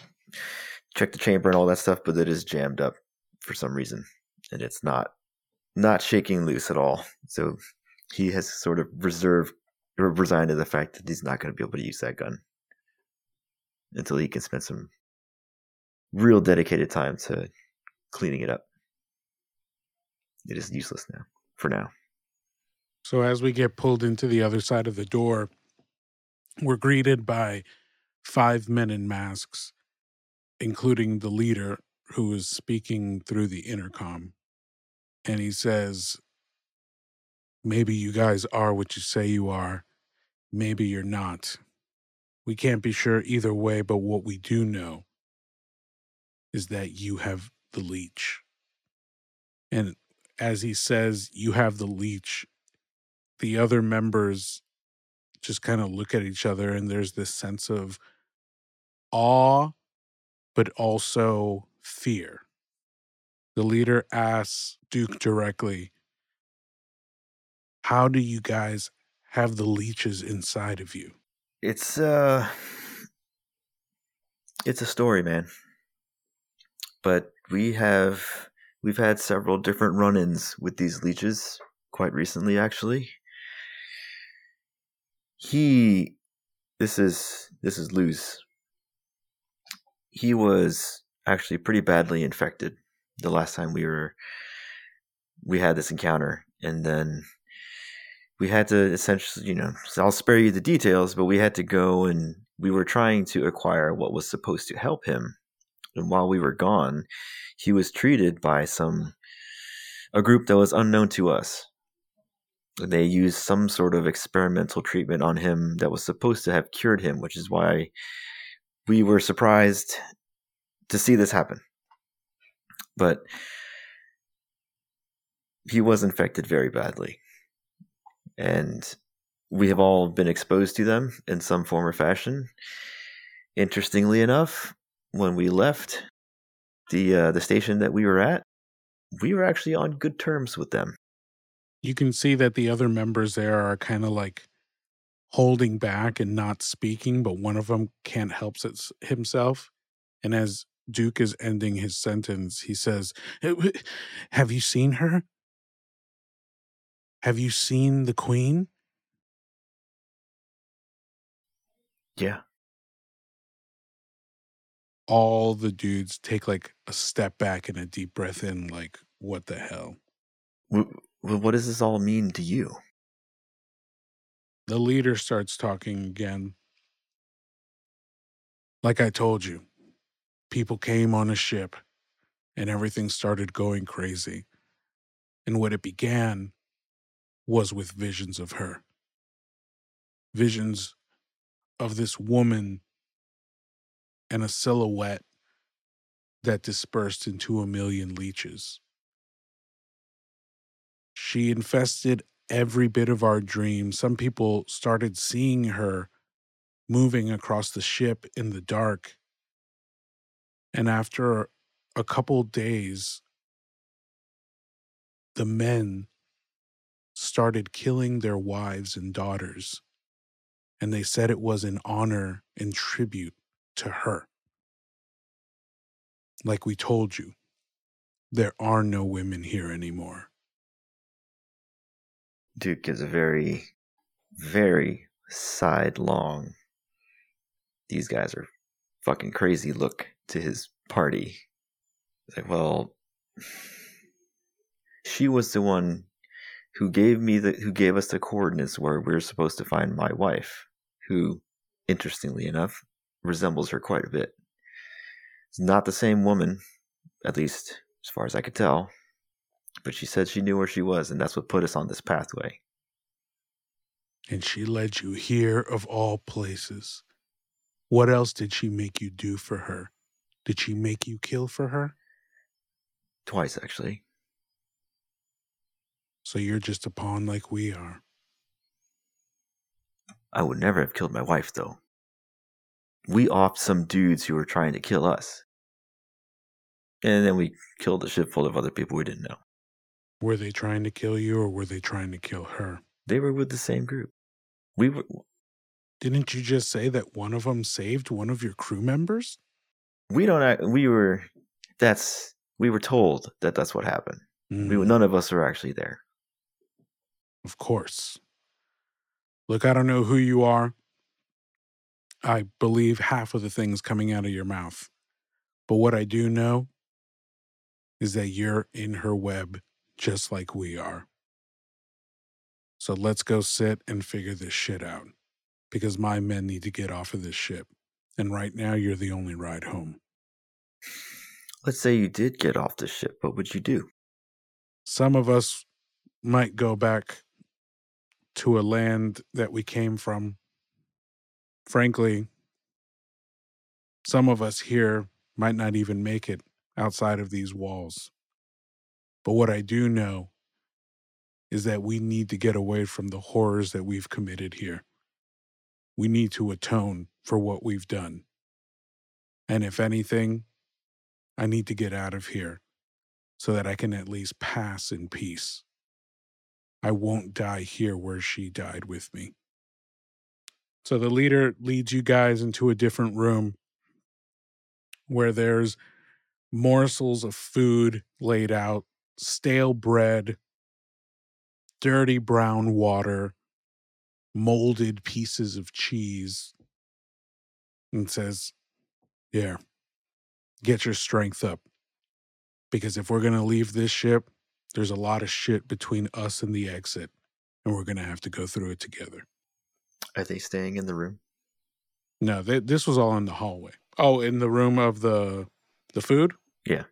check the chamber and all that stuff, but it is jammed up for some reason, and it's not not shaking loose at all. So he has sort of reserved resigned to the fact that he's not going to be able to use that gun until he can spend some real dedicated time to cleaning it up. It is useless now, for now. So as we get pulled into the other side of the door, we're greeted by five men in masks, including the leader who is speaking through the intercom. And he says, Maybe you guys are what you say you are. Maybe you're not. We can't be sure either way, but what we do know is that you have the leech. And as he says, you have the leech, the other members just kind of look at each other and there's this sense of awe, but also fear. The leader asks Duke directly, How do you guys have the leeches inside of you? It's uh it's a story, man. But we have we've had several different run-ins with these leeches quite recently actually. He this is this is Luce. He was actually pretty badly infected the last time we were we had this encounter and then we had to essentially you know i'll spare you the details but we had to go and we were trying to acquire what was supposed to help him. And while we were gone he was treated by some a group that was unknown to us. They used some sort of experimental treatment on him that was supposed to have cured him which is why we were surprised to see this happen. But he was infected very badly. And we have all been exposed to them in some form or fashion. Interestingly enough, when we left the uh, the station that we were at, we were actually on good terms with them. You can see that the other members there are kind of like holding back and not speaking, but one of them can't help himself. And as Duke is ending his sentence, he says, Have you seen her? Have you seen the queen? Yeah. All the dudes take like a step back and a deep breath in, like, what the hell? What does this all mean to you? The leader starts talking again. Like I told you, people came on a ship and everything started going crazy. And what it began was with visions of her. Visions of this woman and a silhouette that dispersed into a million leeches. She infested every bit of our dreams. Some people started seeing her moving across the ship in the dark and after a couple days, the men started killing their wives and daughters. And they said it was in honor and tribute to her. Like we told you, there are no women here anymore. Duke is a very, very sidelong. These guys are fucking crazy look to his party. It's like, well, <sighs> she was the one who gave me the who gave us the coordinates where we are supposed to find my wife, who, interestingly enough, resembles her quite a bit. It's not the same woman, at least as far as I could tell, but she said she knew where she was, and that's what put us on this pathway. And she led you here of all places. What else did she make you do for her? Did she make you kill for her? Twice, actually. So you're just a pawn like we are. I would never have killed my wife, though. We offed some dudes who were trying to kill us. And then we killed a ship full of other people we didn't know. Were they trying to kill you or were they trying to kill her? They were with the same group. We were Didn't you just say that one of them saved one of your crew members? We don't. act- We were. That's. We were told that that's what happened. We, Mm, none of us were actually there. Of course. Look, I don't know who you are. I believe half of the things coming out of your mouth. But what I do know is that you're in her web just like we are. So let's go sit and figure this shit out because my men need to get off of this ship. And right now, you're the only ride home. Let's say you did get off the ship. What would you do? Some of us might go back to a land that we came from. Frankly, some of us here might not even make it outside of these walls. But what I do know is that we need to get away from the horrors that we've committed here. We need to atone for what we've done. And if anything, I need to get out of here so that I can at least pass in peace. I won't die here where she died with me. So the leader leads you guys into a different room where there's morsels of food laid out, stale bread, dirty brown water, molded pieces of cheese, and says, Yeah, get your strength up. Because if we're going to leave this ship, there's a lot of shit between us and the exit, and we're going to have to go through it together. Are they staying in the room? No, th- this was all in the hallway. Oh, in the room of the the food? Yeah.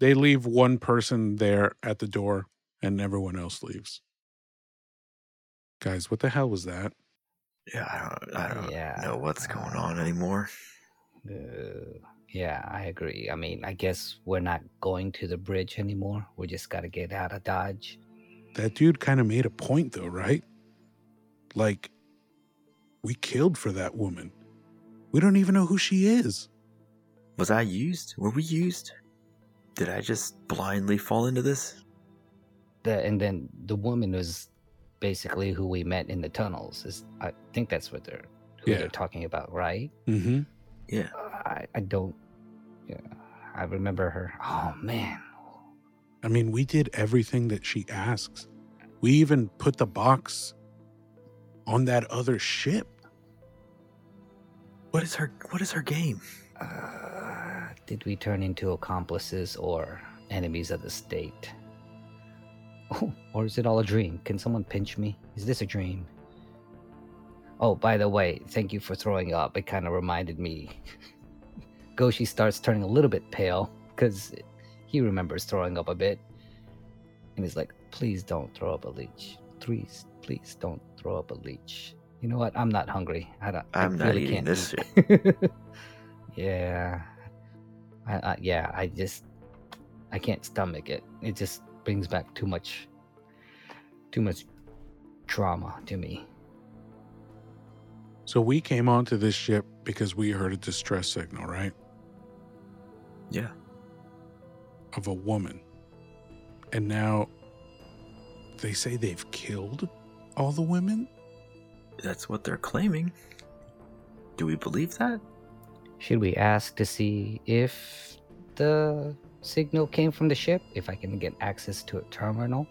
They leave one person there at the door and everyone else leaves. Guys, what the hell was that? Yeah, I don't. I don't Yeah. know what's going on anymore. Uh, yeah, I agree. I mean, I guess we're not going to the bridge anymore. We just got to get out of Dodge. That dude kind of made a point though, right? Like we killed for that woman. We don't even know who she is. Was I used? Were we used? Did I just blindly fall into this? The, and then the woman was basically who we met in the tunnels. Is I think that's what they're who Yeah. they're talking about, right? Mm-hmm. Yeah. I, I don't. Yeah, I remember her. Oh man, I mean, we did everything that she asks. We even put the box on that other ship. What is her? What is her game? uh, did we turn into accomplices or enemies of the state? Oh, or is it all a dream? Can someone pinch me? Is this a dream? Oh, by the way, thank you for throwing up. It kind of reminded me. <laughs> Goshi starts turning a little bit pale because he remembers throwing up a bit. And he's like, please don't throw up a leech. Please, please don't throw up a leech. You know what? I'm not hungry. I don't. I I'm not eating can't this eat. <laughs> yeah. I, I, yeah, I just I can't stomach it. It just brings back too much too much trauma to me. So we came onto this ship because we heard a distress signal, right? Yeah. Of a woman. And now they say they've killed all the women? That's what they're claiming. Do we believe that? Should we ask to see if the signal came from the ship? If I can get access to a terminal?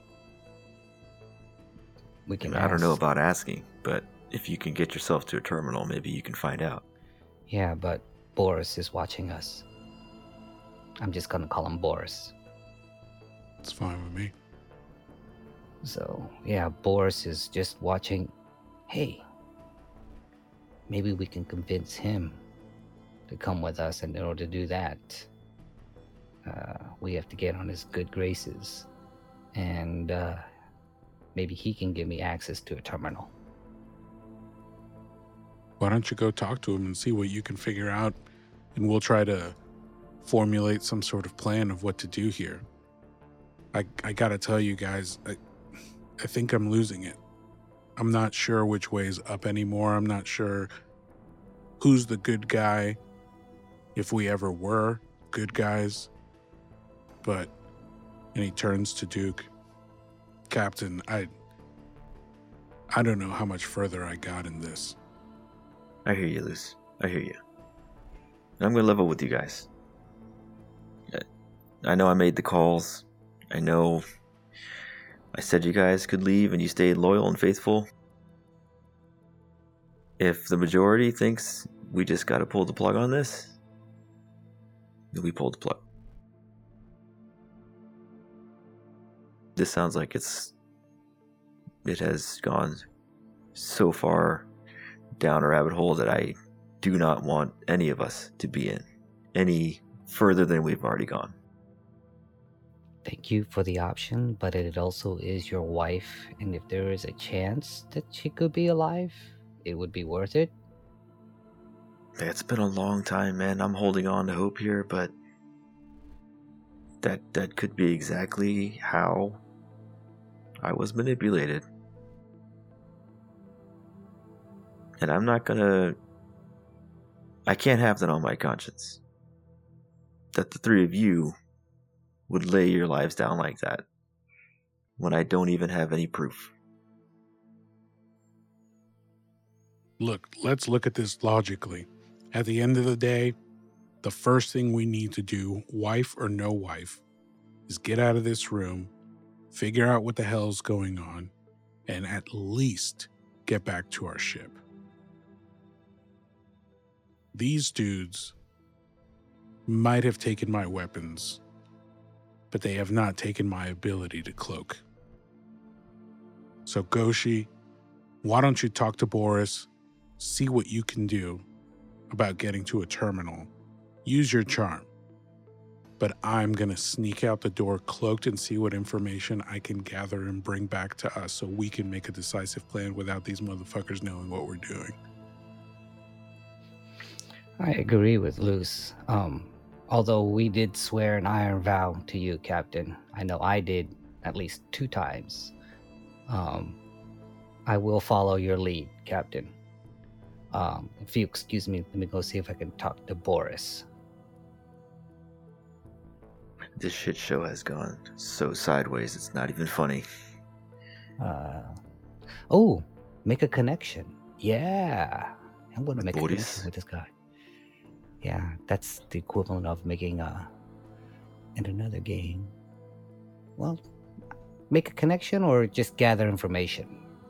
We I, can mean, I don't know about asking, but if you can get yourself to a terminal, maybe you can find out. Yeah, but Boris is watching us. I'm just gonna call him Boris. It's fine with me. So, yeah, Boris is just watching. Hey, maybe we can convince him to come with us, and in order to do that, uh, we have to get on his good graces. And uh, maybe he can give me access to a terminal. Why don't you go talk to him and see what you can figure out? And we'll try to formulate some sort of plan of what to do here. I, I gotta tell you guys, I, I think I'm losing it. I'm not sure which way is up anymore. I'm not sure who's the good guy, if we ever were good guys. But, and he turns to Duke, Captain, I, I don't know how much further I got in this. I hear you, Luce. I hear you. I'm gonna level with you guys. I know I made the calls. I know I said you guys could leave and you stayed loyal and faithful. If the majority thinks we just gotta pull the plug on this, then we pull the plug. This sounds like it's it has gone so far down a rabbit hole that I do not want any of us to be in any further than we've already gone. Thank you for the option, but it also is your wife, and if there is a chance that she could be alive, it would be worth it. It's been a long time, man. I'm holding on to hope here, but that that could be exactly how I was manipulated. And I'm not gonna. I can't have that on my conscience. That the three of you would lay your lives down like that when I don't even have any proof. Look, let's look at this logically. At the end of the day, the first thing we need to do, wife or no wife, is get out of this room, figure out what the hell's going on, and at least get back to our ship. These dudes might have taken my weapons, but they have not taken my ability to cloak. So, Goshi, why don't you talk to Boris, see what you can do about getting to a terminal? Use your charm. But I'm going to sneak out the door cloaked and see what information I can gather and bring back to us so we can make a decisive plan without these motherfuckers knowing what we're doing. I agree with Luce. Um, although we did swear an iron vow to you, Captain. I know I did at least two times. Um, I will follow your lead, Captain. Um, if you excuse me, let me go see if I can talk to Boris. This shit show has gone so sideways, it's not even funny. Uh, oh, make a connection. Yeah, I'm gonna With make a connection with this guy. Yeah, that's the equivalent of making a in another game. Well, make a connection or just gather information.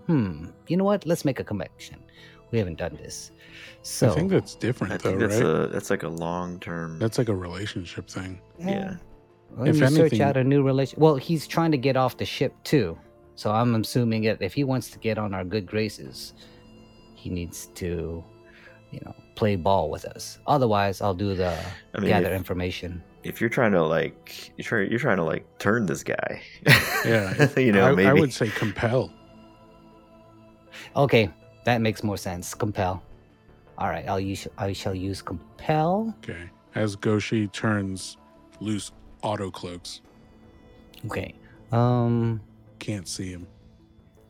Hmm. You know what? Let's make a connection. We haven't done this, so I think that's different, I though, think that's right? a that's like a long term. That's like a relationship thing. yeah. When If you search anything- out a new relation, well, he's trying to get off the ship too. So I'm assuming that if he wants to get on our good graces, he needs to, you know, play ball with us. Otherwise, I'll do the I mean, gather if- information. if you're trying to like you're trying you're trying to like turn this guy Yeah, <laughs> you know I, maybe I would say compel. Okay, that makes more sense. Compel. All right, I'll use. I shall use compel. Okay. As Goshi turns Luce auto cloaks, Okay. Um, can't see him.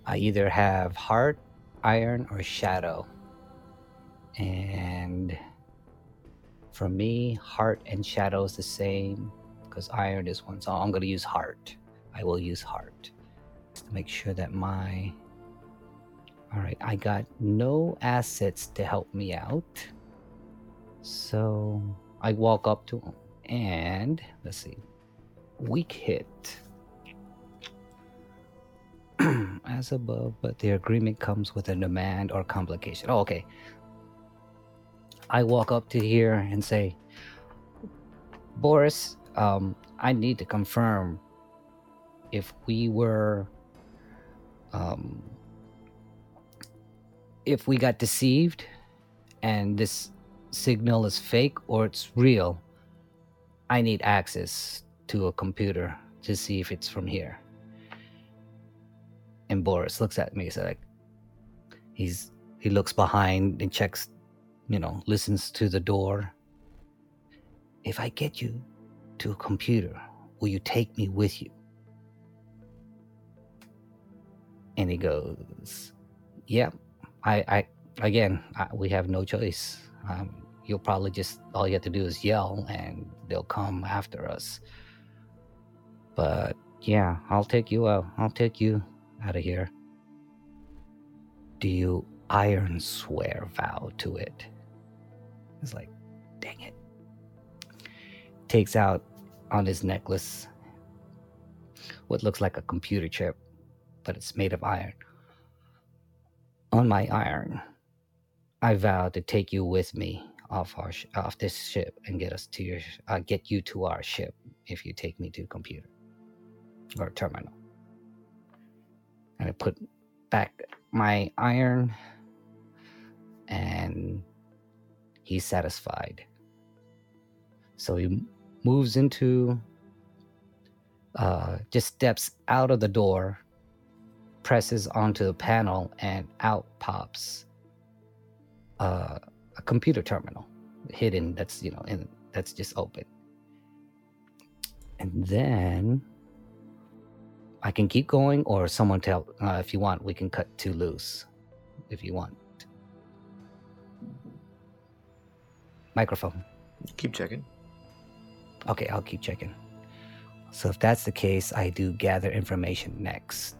I either have heart, iron, or shadow. And for me, heart and shadow is the same because iron is one. So I'm going to use heart. I will use heart to make sure that my. All right, I got no assets to help me out. So I walk up to him and let's see. Weak hit. <clears throat> as above, but the agreement comes with a demand or complication. Oh, okay. I walk up to here and say, Boris, um, I need to confirm if we were, um, if we got deceived and this signal is fake or it's real. I need access to a computer to see if it's from here. And Boris looks at me. He's like, he's he looks behind and checks, you know, listens to the door. If I get you to a computer, will you take me with you? And he goes, "Yeah, I, I again, I, we have no choice. Um, you'll probably just all you have to do is yell, and they'll come after us. But yeah, I'll take you out. I'll take you out of here. Do you iron swear vow to it? It's like, dang it. Takes out on his necklace what looks like a computer chip, but it's made of iron. On my iron, I vow to take you with me off our sh- off this ship and get us to your uh, get you to our ship if you take me to computer or terminal. And I put back my iron, and he's satisfied. So he moves into, uh, just steps out of the door, presses onto the panel, and out pops uh, a computer terminal hidden that's you know in that's just open and then i can keep going or someone tell uh, if you want we can cut to Luce if you want microphone. Keep checking. okay i'll keep checking. So if that's the case i do gather information next.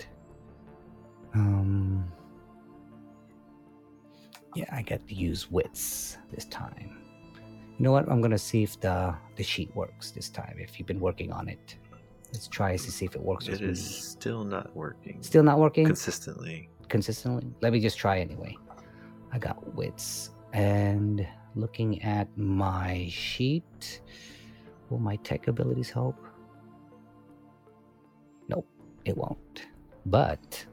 Um yeah i get to use wits this time. You know what? I'm gonna see if the the sheet works this time if you've been working on it. Let's try to see if it works It is me. still not working. Still not working? Consistently. consistently? Let me just try anyway. I got wits and looking at my sheet. Will my tech abilities help? Nope it won't. But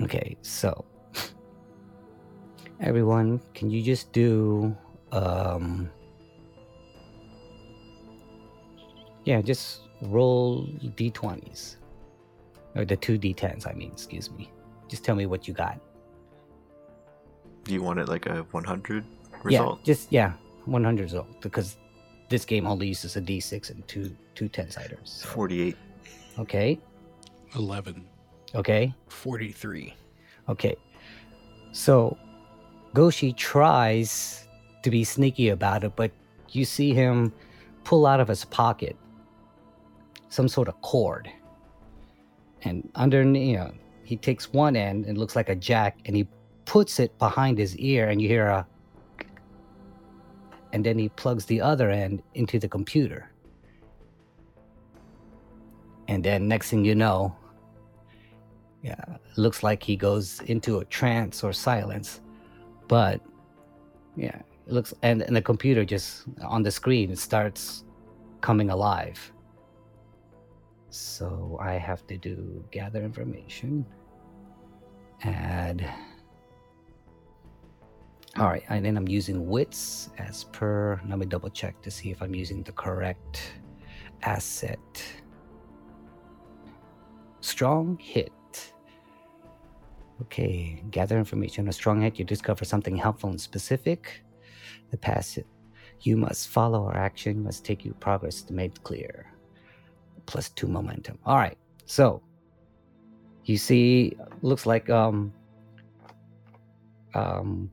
okay so <laughs> everyone can you just do um yeah just roll d20s or the two d10s i mean excuse me. Just tell me what you got Do you want it like a 100 result? yeah just yeah 100 result because this game only uses a d6 and two two 10 siders so- 48. okay 11. okay 43. Okay. So Goshi tries to be sneaky about it, but you see him pull out of his pocket some sort of cord. And underneath, you know, he takes one end and it looks like a jack and he puts it behind his ear and you hear a and then he plugs the other end into the computer. And then next thing you know, yeah, looks like he goes into a trance or silence. But yeah, it looks and, and the computer just on the screen starts coming alive. So I have to do gather information. Add all right, and then I'm using wits as per. Let me double check to see if I'm using the correct asset. Strong hit. Okay, gather information. On a strong hit, you discover something helpful and specific. The passive, you must follow our action, must take you progress to make clear. Plus two momentum. All right, so you see, looks like um, um,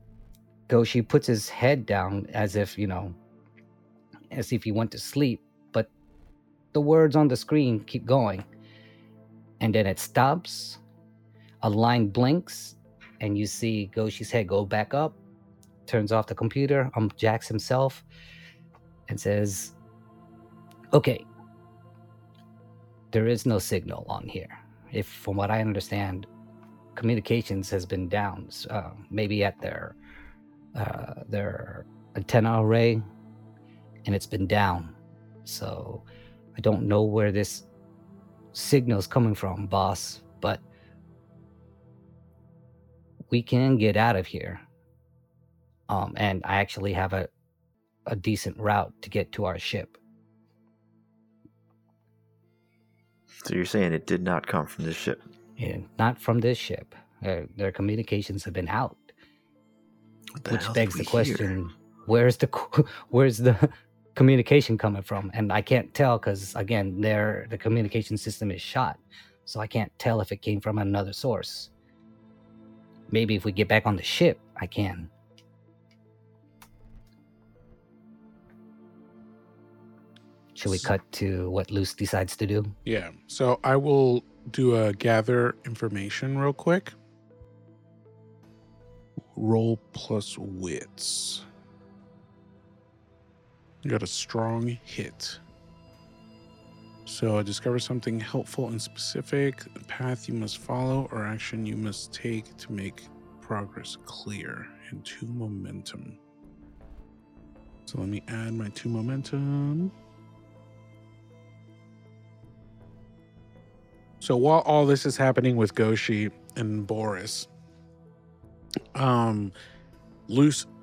Goshi puts his head down as if you know, as if he went to sleep, but the words on the screen keep going, and then it stops a line blinks and you see Goshi's head go back up, turns off the computer, um jacks himself, and says, Okay, there is no signal on here. If from what I understand, communications has been down, uh, maybe at their uh, their antenna array, and it's been down. So I don't know where this signal's coming from, boss, but we can get out of here. Um, and I actually have a, a decent route to get to our ship. So you're saying it did not come from this ship? And not from this ship. Uh, their communications have been out, which begs the we hear? question: Where's the <laughs> where's the <laughs> communication coming from? And I can't tell because again, there the communication system is shot, so I can't tell if it came from another source. Maybe if we get back on the ship, I can. Should we cut to what Luce decides to do? Yeah. So I will do a gather information real quick. Roll plus wits. You got a strong hit. So I discover something helpful and specific, a path you must follow, or action you must take to make progress clear, and two momentum. So let me add my two momentum. So while all this is happening with Goshi and Boris, um,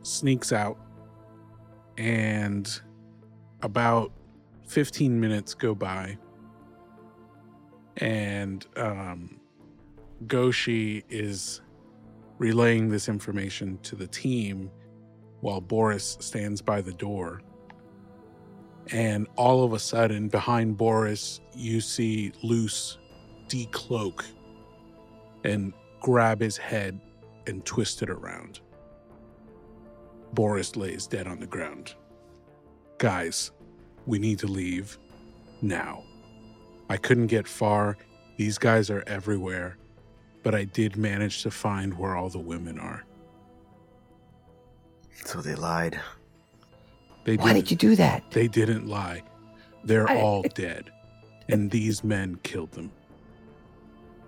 sneaks out, and about 15 minutes go by, and um, Goshi is relaying this information to the team while Boris stands by the door. And all of a sudden, behind Boris, you see Luce decloak and grab his head and twist it around. Boris lays dead on the ground. Guys, we need to leave now. I couldn't get far. These guys are everywhere, but I did manage to find where all the women are. So they lied. They Why did you do that? They didn't lie. They're I- all dead. And these men killed them.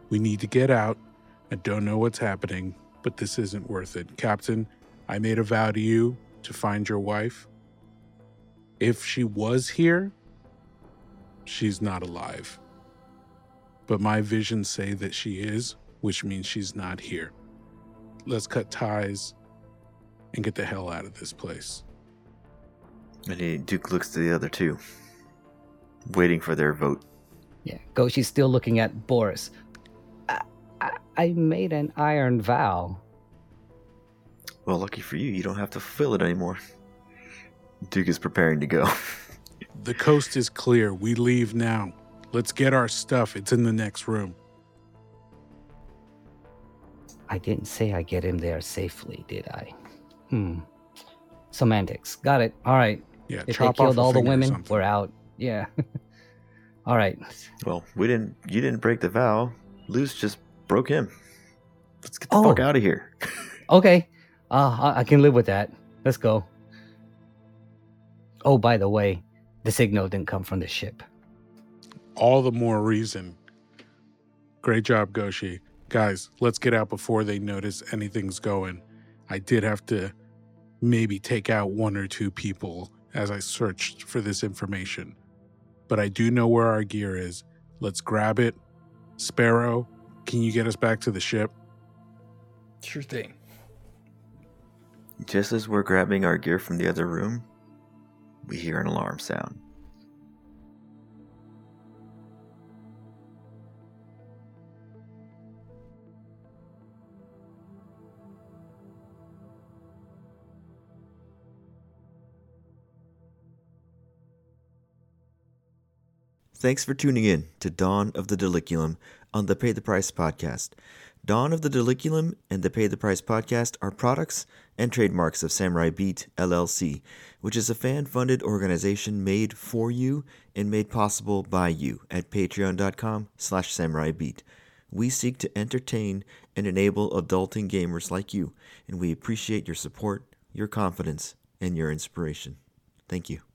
We need to get out. I don't know what's happening, but this isn't worth it. Captain, I made a vow to you to find your wife. If she was here, she's not alive. But my visions say that she is, which means she's not here. Let's cut ties and get the hell out of this place. And he, Duke looks to the other two, waiting for their vote. Yeah, Goshi's still looking at Boris. I, I, I made an iron vow. Well, lucky for you, you don't have to fulfill it anymore. Duke is preparing to go. <laughs> The coast is clear. We leave now. Let's get our stuff. It's in the next room. I didn't say I get him there safely, did I? Hmm. Semantics. Got it. All right. Yeah, If they chop off killed a all the women, we're out. Yeah. <laughs> all right. well, we didn't. You didn't break the vow. Luce just broke him. Let's get the fuck Oh. out of here. <laughs> Okay. Uh, I, I can live with that. Let's go. Oh, by the way, the signal didn't come from the ship. All the more reason. Great job, Goshi. Guys, let's get out before they notice anything's going. I did have to maybe take out one or two people as I searched for this information. But I do know where our gear is. Let's grab it. Sparrow, can you get us back to the ship? Sure thing. Just as we're grabbing our gear from the other room, we hear an alarm sound. Thanks for tuning in to Dawn of the Diliculum on the Pay the Price podcast. Dawn of the Diliculum and the Pay the Price podcast are products and trademarks of Samurai Beat LLC, which is a fan funded organization made for you and made possible by you at patreon.com slash samurai beat. We seek to entertain and enable adulting gamers like you, and we appreciate your support, your confidence, and your inspiration. Thank you.